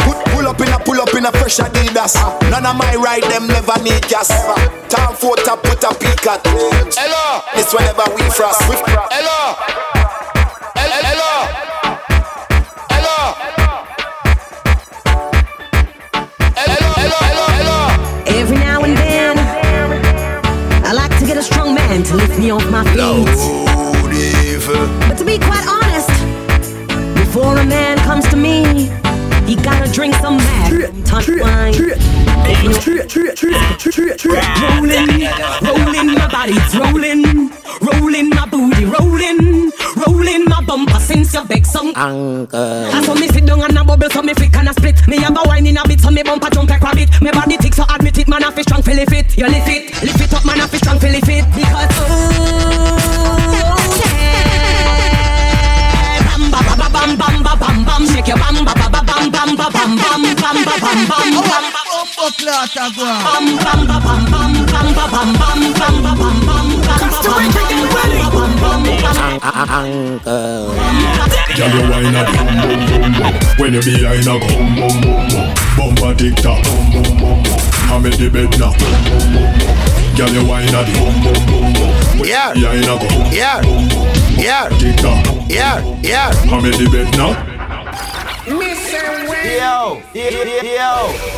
Pull, pull up in a pull up in a fresh Adidas. None of my ride them never need gas. Time for top put a peak at. Hello. This whenever we frost. Hello. Hello.
Every a strong man to lift me off my feet. But to be quite honest, before a man comes to me, he gotta drink some mad touch wine. Rolling, rolling my body, rolling, rolling my booty, rolling, rolling my bumper since you beg some
Uncle.
I saw me sit down and a bubble, so me fit and a split. Me have a wine in a bit, so me bumper jump like rabbit. Me body tick, so admit it, man, I feel strong, feel it fit. You lift it, lift it up, man, I feel strong, feel it fit. Because oh, bam, bam,
Uncle.
Girl, you whine a boom boom boom boom. When you behind a boom boom boom boom. Bumper tick tock boom boom boom boom. I'm in the bed now. Boom boom boom boom. Girl, you whine a boom boom boom boom.
Yeah.
Behind a boom.
Yeah. Yeah.
Tick tock.
Yeah. Yeah.
I'm in the bed now.
Yo, yo, yo.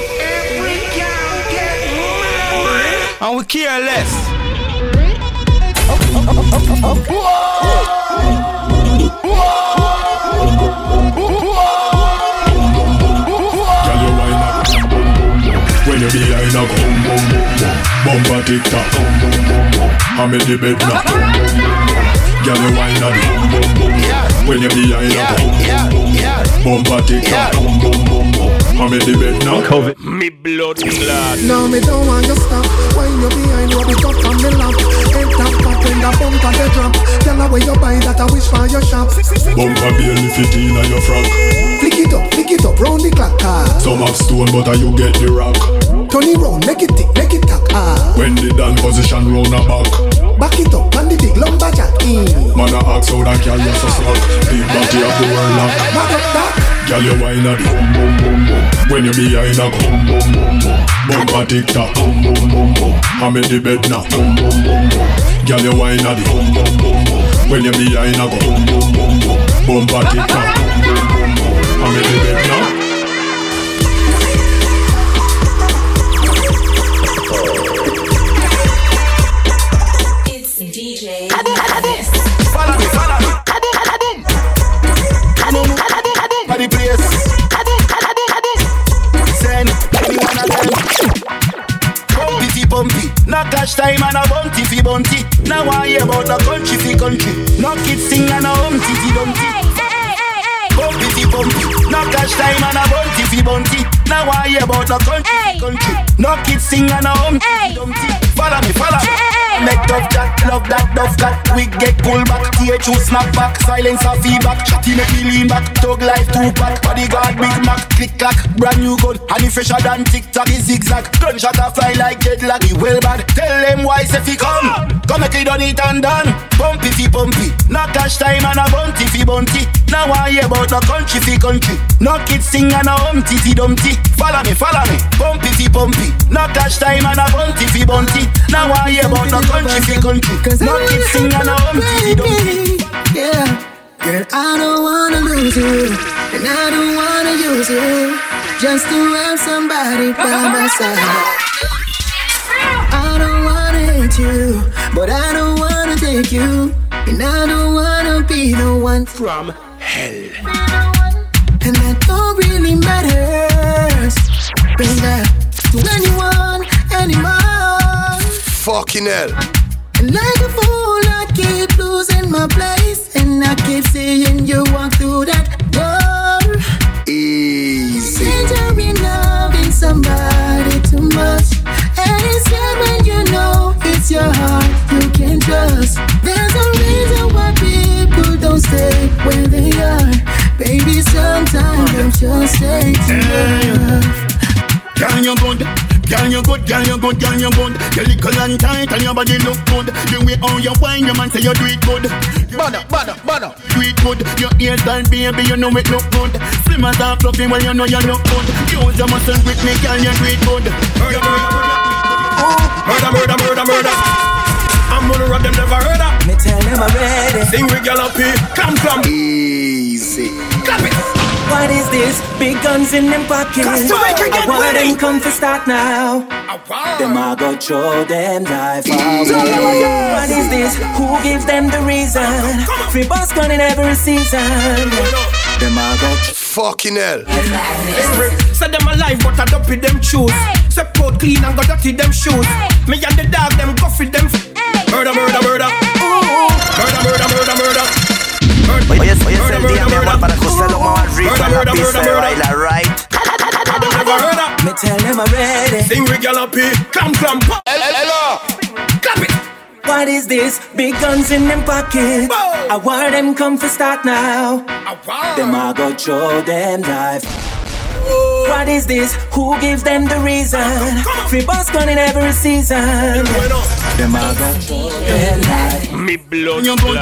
And we care less.
When you behind a boom boom boom boom. Bumper tick tock boom boom boom boom. I'm in the bed now. Girl, you whine a boom boom boom. When you behind a boom boom boom. Bumper tick tock boom boom boom boom. I'm in the bed now. COVID.
Me blood clot.
Now me don't want you stop When you behind rub it up on me lap Head tap back when the bumper the drop Tell her where you buy that I wish for your shop
Bumper barely fit in a your frock.
Flick it up, flick it up, round the clock ah.
Some have stone, but are you get the rock.
Turn it round, make it tick, make it tack ah.
When the done position round a back.
Back it up, and the big lumberjack mm.
Man a ask how that girl you so slack. Big body of the world lock.
Mad up that
Girl you whine a boom boom boom boom. When you behind a boom boom boom boom. Bumper tick tock boom boom boom boom. I'm in the bed now boom boom boom boom.
Girl, you wine at boom boom boom boom. When you behind, I go boom boom boom boom. Bumper tick tock, boom boom boom boom. I'm in the bed now.
About the country fi country. No kids sing and a humpty fi dumpty. Follow me, follow me. Make tough chat, love that duff cat. We get pull back, two snap back. Silence a feedback, chatty make me lean back. Tug life two pack, bodyguard big mac. Click clack, brand new gun, and it fresher than tic tac. Is zigzag, gunshot a fly like lag. He well bad. Tell them why if he come, come make it done it and done. Pumpy fi pumpy, no cash time and a bounty fi bounty. Now I hear about the country fi country. No kids sing and a humpty fi dumpty. Follow me, follow me. Pumpy fi pumpy, no cash time and a bounty fi bounty. Now I hear about the country fi country. No kids sing and a humpty fi dumpty.
Yeah, girl, I don't wanna lose you, and I don't wanna use you just to have somebody by my side. I don't wanna hate you, but I don't wanna take you, and I don't wanna be the one from hell. And that don't really matters, baby, to anyone anymore.
Fucking hell.
And like a fool, I keep losing my place. And I keep seeing you walk through that door.
Easy.
Entering loving somebody too much. And it's sad when you know it's your heart you can't trust. There's a reason why people don't stay where they. Baby, sometimes I'm just stay too love.
Girl, you good. Girl, you good. Girl, you good. Girl, you good. Your little and tight and your body look good. The way how you wine, your man say you do it good. Bada, bada, bada. Do it good. Your hairstyle, baby, you know it look good. Slim as a fluffy, well you know you look good. Use your muscle with me, girl, you do it good. Murder, murder, murder, murder, murder. I'm gonna rob them, never heard of.
Me tell them I'm ready.
Sing with girl up here, come from.
Easy.
Clap it.
What is this? Big guns in them pockets.
Costa Rica, get
I want
ready.
them come to start now. Them I go throw them drive away. What is this? Who gives them the reason? Free bus gun in every season. Them I go
Fucking hell.
Say them alive, but I don't them shoes. Say coat clean and go dirty them shoes. Me and the dog them go feed them. Murder, murder, murder. Murder, murder, murder, murder.
Oye, oye, es el día, mi amor, para que usted lo mueva rico en la pista de bailar, right? Me tell them I'm ready.
Sing with girl up here, come from. Hello. Clap it.
What is this? Big guns in them pockets. I want them come for start now. Them I go throw them drive. What is this? Who gives them the reason? Free bus gun in every season. Them I go throw them drive.
Me blood you good.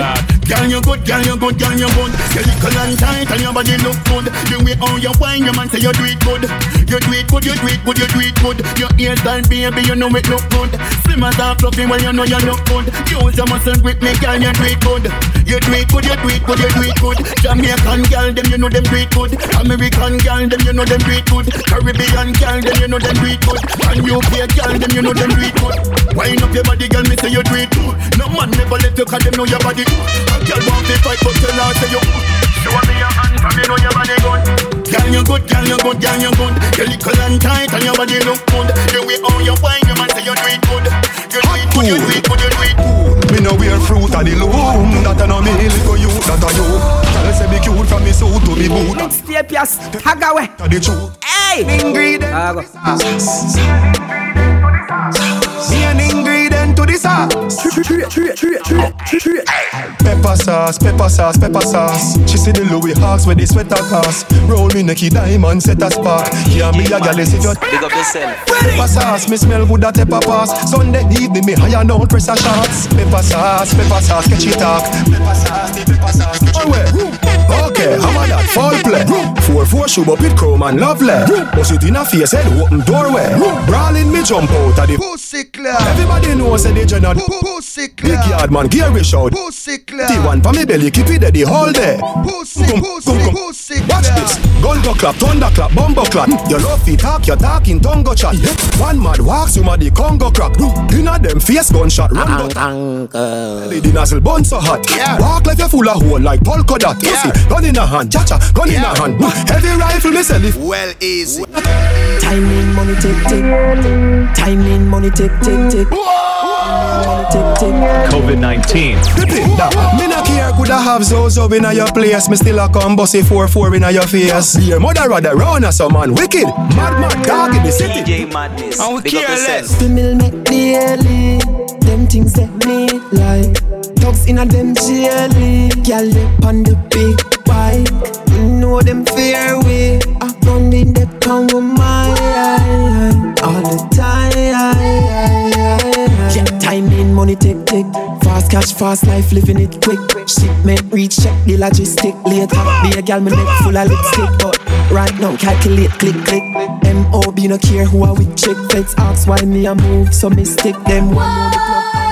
Girl you good, girl you good, girl you good. Your little and tight and your body look good. The way how you wine, your man say you do it good. You do it good, you do it good, you do it good. Your hairstyle, baby, you know it look good. Slim as a fluffy, well you know you look good. Use your muscle with me, girl, you do it good. You do it good, you do it good, you do it good. Jamaican girl, them you know them do it good. American girl, them you know them do it good. Caribbean girl, them you know them do it good. And UK girl, them you know them do it good. Wind up your body, girl, me say you do it good. No man never let you 'cause them know your body good. A girl want to fight, but tell her say you good. Show me your hand, from me know your body good. Girl, you good, girl, you good, girl, you good. Your little and tight and your body look good. The way how you wine, your man say you do it good. You do it good, you do it good, you do it good.
Me no wear fruit of the loom That a no me little you That a you Tell say me cute from me suit to me boot
Mixtape yes, hagawe.
That the truth
Hey,
ingredient Me an ingredient to the sauce Pepper sauce, pepper sauce, pepper sauce. She see the Louis Hawks with the sweater cost Roll me necky diamond set a spark. Yeah me a gal is if you
Big up yourself.
Pepper sauce, me smell good at pepper pass Sunday evening me high and down press a shots Pepper sauce, pepper sauce, catch it talk. Pepper sauce, the pepper sauce, catch it talk. Okay, how about that? Foul play. Four four shoe up it chrome and lovely. Bust it in a face head open doorway. Brawling me jump out of the
Pussy club.
Everybody knows that the general Pussy clear. Big yard man, Gary shout. Pussy clear. T1 for me belly, keep it there the whole day. Pussy, come, pussy, come, come. pussy clear. Watch this. Gun go clap, thunder clap, bumbo clap. Your love feet talk, your talk in tongue go chat. One mad walks, you mad the Congo crack. Inna them face gunshot, run but. Lady nozzle bun so hot. Walk like you full of hole like polka dot. Pussy, gun in a hand, cha cha, gun in a hand. Heavy rifle, me sell it.
Well easy.
Timing, money, tick, tick. Timing, money, tick, tick, tick. Money, tick, tick.
COVID 19.
Me not care, coulda have Zozo in your place. Me still a come bossy 4-4 in your face. Be a mother rather run as some man wicked. Mad, mad dog in the city.
DJ Madness.
And we
Big up
careless.
yourself.
Female make daily. Them things that me like. Dogs in a them jelly. Gyal they on the big bike. Know them fear we. Ah, I in the town with my. All the time. Yeah, timing, money tick tick. Fast cash, fast life, living it quick. Shipment reach, check the logistic later. Be a gal, me neck full of lipstick, but right now calculate, click click. MOB no care who I with chick. Feds ask why me a move, so me stick them one on the club.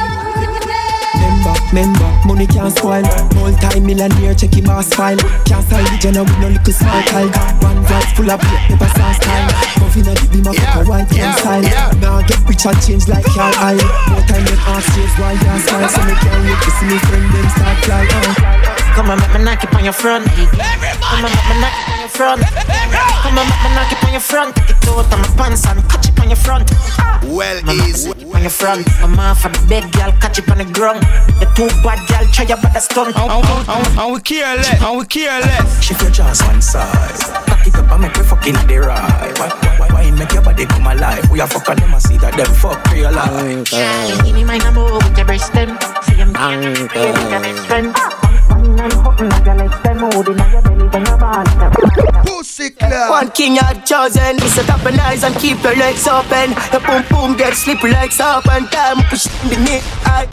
Member, member, money can't spoil. Multi-millionaire, check him ass file. Can't style the general with no little small child. One vibe full of black pepper sauce style. Coffee na the beam of a white yeah, style. Now get rich and change like your eye. More time than ask chase why you smile. So me can't wait to see me friend them start fly.
Come on, make me knock it on your front. Come on, make me knock it on your front. Come on, make me knock it on your front. Take it out of my pants and catch it on your front.
Well
easy. On your front. I'm off the bed, girl, catch it on the ground. The two bad girl, try your better stunt.
And we careless. And we careless.
Shift your jaws one side. Back it up and make me fucking the ride. Why, why, why make your body come alive? We are fuck them and see that them fuck real life.
Give me my number with your breast them. See
One king had chosen. Set up an eyes and keep your legs open. Your boom boom get slippery like soap and time push the I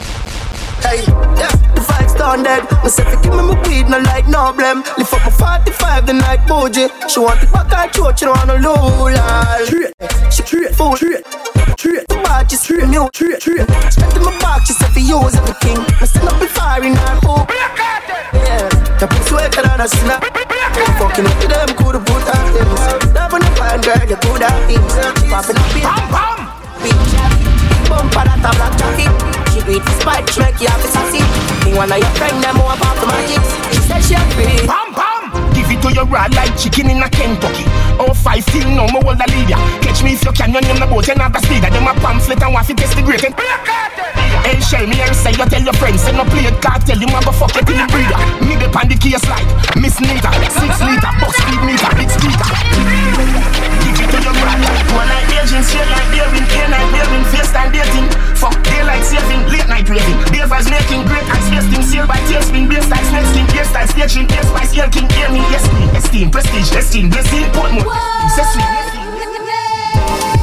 Hey, yeah, the vibes done dead. Myself, give me my weed, no like no blame. Lift up my 45 the night bougie. She want it back her throat, she don't want no lulal. She treat, fool, treat, treat. The bar, she treat, new, treat, treat. Straight in my back, she said for use everything. I send up the fire in her hope. Yeah, the piece wetter than a snap. Fucking up to them, could have put her things. Loving the fine girl, you could have things. Popping up in. Pam, pam. Big traffic, big bumper, that a black traffic. Spite, she make you have a sassy. Think one of your friend, them more about the magic. She said she agree.
Pam pam. Give it to your raw like chicken in a Kentucky. Oh five still no more hold a leader. Catch me if you can, your name the boat and have the speeder. Them a pamphlet and to test the great. Hey, shell me and say you tell your friends, say no play it cartel, you man go fuck it in the breeder. Me pan the case like Miss Nita, six liter, box speed meter, big speaker. Give it to your like one night agent, straight like daring, making great eyes, wasting, seal by tailspin, bass like snake skin, hair style, staging, air spice, air king, air me, yes me, esteem, prestige, esteem, blessing, Portmore, Cecily.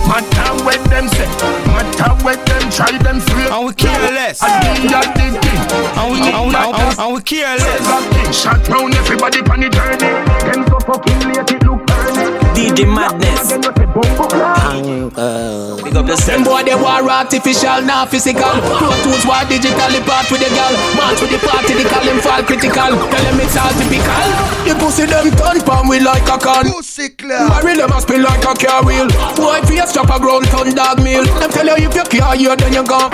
Matter what them say, matter what them try them free.
And we careless.
I do that thing.
And we, and we, and we, and we careless.
Shot round everybody on the journey. Them so fucking late it look.
DJ Madness. Big up
Them
yourself.
boy they war artificial, not physical. Pro tools war digitally part with the gal. March with the party, they call them fall critical. Tell them it's all typical. The pussy them turn palm we like a can.
Pussy clear.
Marry them must be like a car wheel. Boy face chop a ground ton dog meal. Them tell you if you care you then you gone.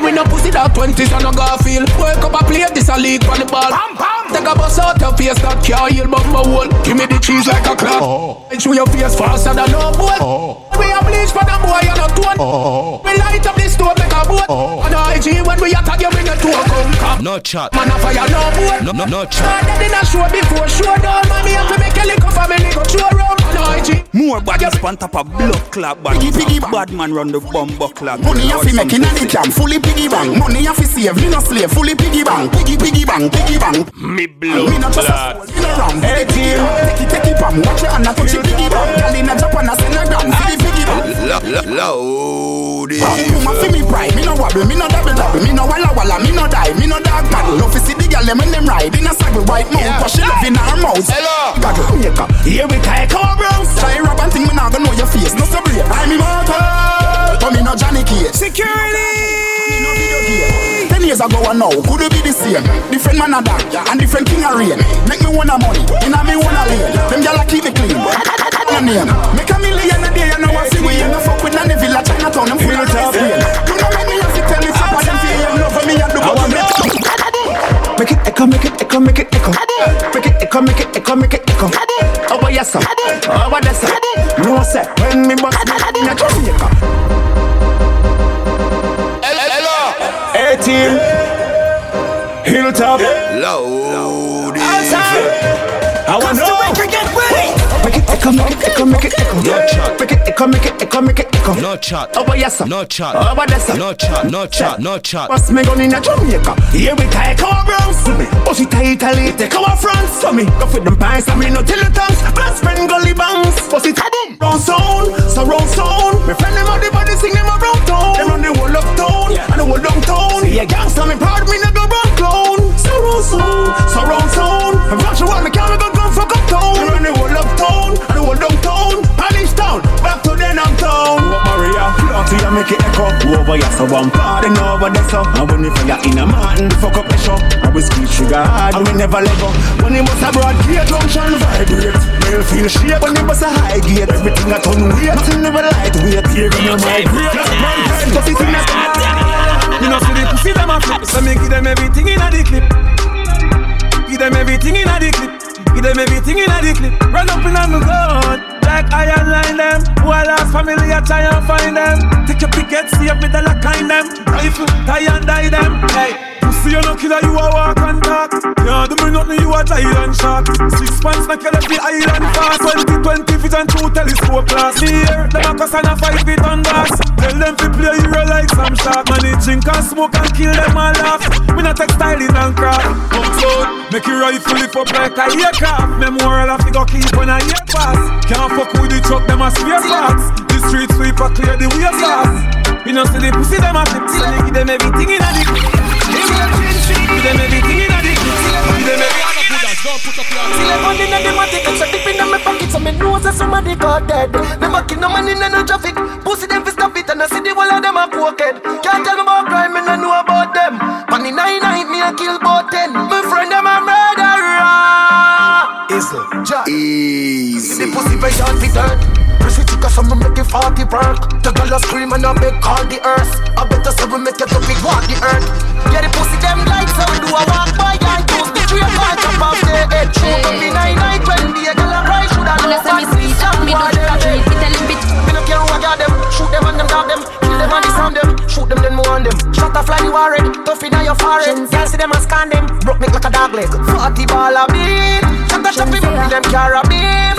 We no pussy that twenties and no Garfield. Wake up a play this a league on the ball. Take a bus out your face that car heal bumper hole. Give me the cheese like a clock. Oh. Show your face faster than no boat. Oh. We a bleach for the boy and a tone. Oh. We light up this store make a boat. Oh. And IG when we attack you bring it to a come come.
No chat.
Man a fire no boat.
No, no, no chat.
Started in a show before show down. Man me have to make a lick for me go show room. And IG.
More badness on top of blood clot bad.
Piggy, piggy,
bad man run the bumbo clot.
Money you fi make inna the jam, fully piggy bank. Money you fi save, me no slave, fully piggy bank. Piggy, piggy bank, piggy bank.
Me
Me no trust a soul, me no ram. Hey team, take it, take it, pam. Watch your hand, a touch it, piggy bank. Girl inna Japan, a send a gram, see the piggy bank.
Loud.
Puma fi me pride, me no wobble, me no double double, me no walla walla, me no die, me no dog paddle. Love fi see the girl them when them ride in a saddle, white mouth, cause she love in her mouth.
Hello.
Gaggle, here we take our bros.
Years ago and now, could it be the same? Different man a that, and different king a reign. Make me wanna money, in a me wanna lane. Them gyal a keep me clean. My name, make a million a day, you know what see we ain't no fuck with none villa Chinatown, them full of pain. You know make me have to tell me something them feel love for me and do what me.
Make it echo, make it echo, make it echo. Make it echo, make it echo, make it echo. Boy, yes, sir. Boy, yes, sir. No, sir. When me bust me in a Jamaica. 18. Hilltop.
Loud.
I want to echo, make it echo, make it echo.
No chat.
Make it echo, make it echo, make it echo.
No chat.
Oh, boy, yes, sir.
No chat.
Oh, boy, sir.
No chat. No chat. No chat.
Bust me gun in a Jamaica. Here we oh, take our bronze to me. Bust it Italy, take our France to me. Go for them pints, I mean no till the tongues. Best friend gully bounce. Bust it round sound, surround sound. Me friend them out the body sing them around town. Them run the whole up town and the whole downtown. See a gangster me proud me no go clown. Surround sound, surround sound. I'm not sure what me can't go gun fuck up town. Them run the whole up town and the whole downtown. Punish town, back to the knock town. What Maria, Lottie, I make it echo. Over here, so one party over there, so. And when we fire in a mountain, fuck up the show. I will squeeze sugar hard, and we never let go. When he bust a broad gate, junction vibrate. Real feel shape when he bust a high gate. Everything I turn weight, nothing never lightweight. Here your migrate. Man, cause it's in a
You know, see the pussy them a flip, so me give them everything in a the clip. Give them everything in a the clip. Give them everything in a the clip. Run up in on the gun, like iron line them. Who I lost family, I try and find them. Take your picket, see if me the kind them. Rifle, tie and die them. Hey. Pussy, you no killer, you a walk and talk. Yeah, do me nothing, you a giant shark. Six pants you left the island fast. 20, 20 feet and two telescope glass. Me here, them a cuss and a five feet on gas. Tell them to play hero like some. Man, they drink and smoke and kill them all laugh. Me not textiling and craft. Come slow, make you rifle lift up like a aircraft. Memorial of figure keep on a year pass. Can't fuck with the truck, them a spare parts. The street sweeper clear the way fast. You know, see the pussy, them a flip. So they give them everything in a dick. Give them everything in a dick. Give them everything.
See them money in the matic and shut dip in my pocket So me know that somebody got dead Them a kill no money in no traffic Pussy them fi stop it and I see the whole of them a crooked Can't tell me about crime and I know about them Panny nine night me a kill bout ten My
Easy. Easy.
The pussy very hard fi turn Prissy chica so me make it 40 work. The girl a scream and I make call the earth. I better say we make it up big walk the earth. Yeah the pussy them like so do a walk by and use the tree and chop off the head Shoot up the nine night when the girl a cry Shoulda know
Wanna see me sweet, love me, don't try to Me. Tell him bit
on them. Shot a fly you already Tough in your forehead. Girl see them and scan them. Broke me like a dog leg. 40 ball a beat Shot a shot me Be them carabin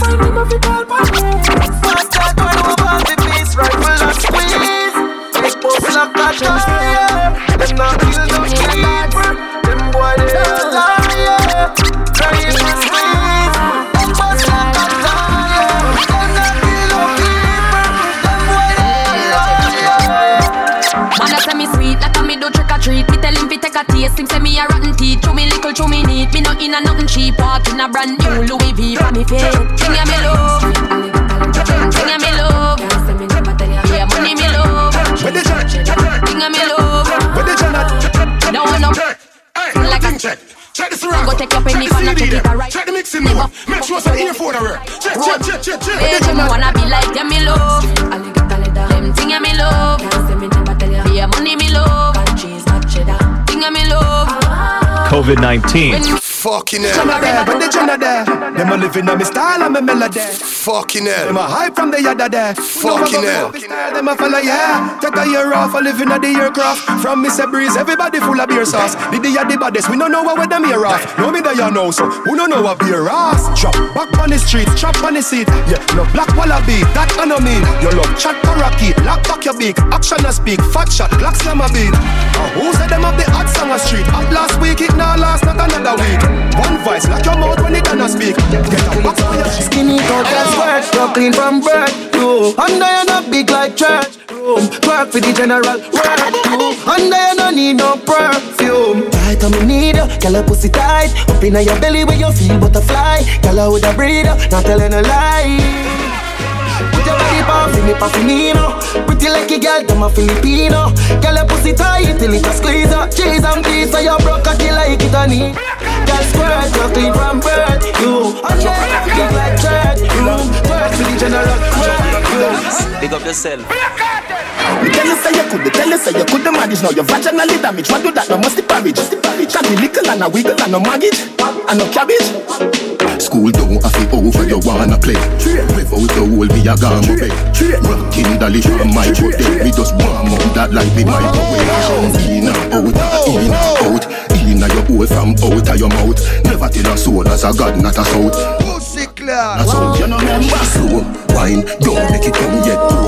Find me my fit all Fast start when we want the peace Rifle and squeeze. Big boss like a tire. Them not
Me tell him fi take a taste. Him say me a rotten teeth. Chew me little, chew me neat. Me no in a nothing cheap. Walk in a brand new Louis V for me feet. Sing ya me love. Sing ya me love. Yeah, money me love.
Check?
Sing ya me love.
The check?
No one no.
Hey,
Like a
check. Check this around.
Go take your penny
check the
not to
CD
get
there.
a right.
Check the mixing now. Make sure it's an earphone around. Check, check, check, check, check. Where
Hey, me
check?
wanna be like ya me love.
COVID 19.
Fucking
there,
hell.
when the Jenna there. Them a living on me style and me melody.
Fucking
Them
hell.
a hype from the yada there.
Fucking hell.
Them a fella, yeah. Take a year off, a living at the aircraft. From Mr. Breeze, everybody full of beer sauce. The day the baddest, we don't know what with them here off. No me that you know, so who don't know what beer ass. Drop back on the street, chop on the seat. Yeah, no black wallaby, that I know me. You love chat parakeet, lock back your beak. Action a speak, fat shot, black slam a beat. Uh, who said them have the hot summer street? Up last week, it now last, not another week. One voice, lock your mouth when it cannot speak. Get a box on your.
Skinny cut and squirt, clean from birth. You under you not big like church. Room work for the general work. You under you no need no perfume. Tight on me need you, girl a pussy tight. Up inna your belly where you feel butterfly. Girl a with a breather, not telling a lie. Put your body pon for me, pon for me, no. Pretty like a girl, I'm a Filipino. Girl, your pussy tight till it a squeeze up. Cheese and peas, so you broke kill like it a need. Girl, squirt, you clean from birth. You, I'm just like church. You, first to the general.
You, Big up yourself.
Me tell you say you could, tell you say you could. The manage Now your vaginally damage, what do that? No must the porridge Can be little and a wiggle and no maggage And no cabbage.
School don't have it over, you wanna play. Without the whole be a gamma bed Rockin' dolly from my foot We just warm up that like the microwave In and out, in and out. In your hole from out of your mouth. Never tell a soul as a god, not a south
Pussy clear
That's how you know remember Slow wine, don't make it come yet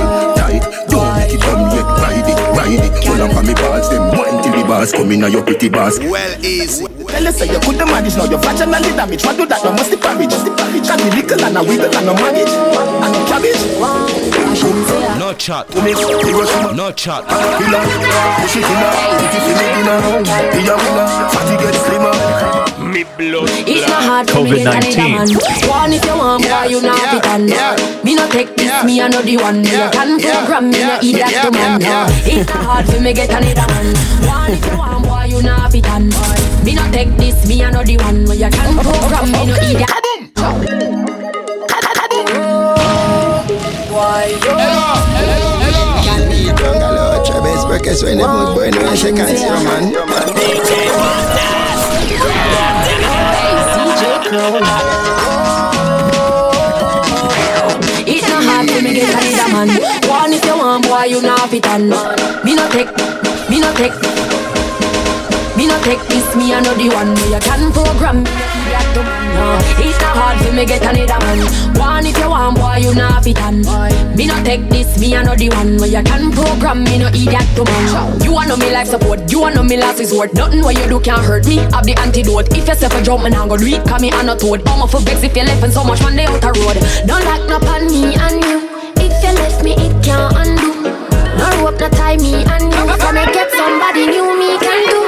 bars come in your pretty bars
Well easy.
Tell you say you could the manage Now. Your vaginally damage. What do that? No must the porridge Can be little and a wiggle and no maggage And no cabbage.
No chat. No chat.
Push it in her, put it in it in her Be a winner, fatty get slimmer Me blood
It's not hard for me get it man. One if you want, boy, you not fit on. Me no take this, me I know the one. Me you can program, me no idiot to man. It's not hard for me get another man. One if you want, boy, you not fit on. Me no take this, me I know the one. Me you can program, me no idiot.
Chavez, porque suene muy bueno esa canción, man.
It's not hard for me get another man. One if you want, boy, you not fit on. Me no take, me no take. Me no take this, me the one where you can program me. Man, no. It's not hard for me get another man. One if you want, boy, you not fit on. Me no take this, me I know the one where you can program me, no idiot to man. You want know me life support, you want know me last resort. Nothing what you do can hurt me. Have the antidote. If you say for jump, man, I'm gonna do it. Cause me I'm not toad. I'm for vex if you left and so much man they out the road. Don't lock up on me and you. If you left me, it can't undo. No rope, no tie me and you. Me get somebody new me can do.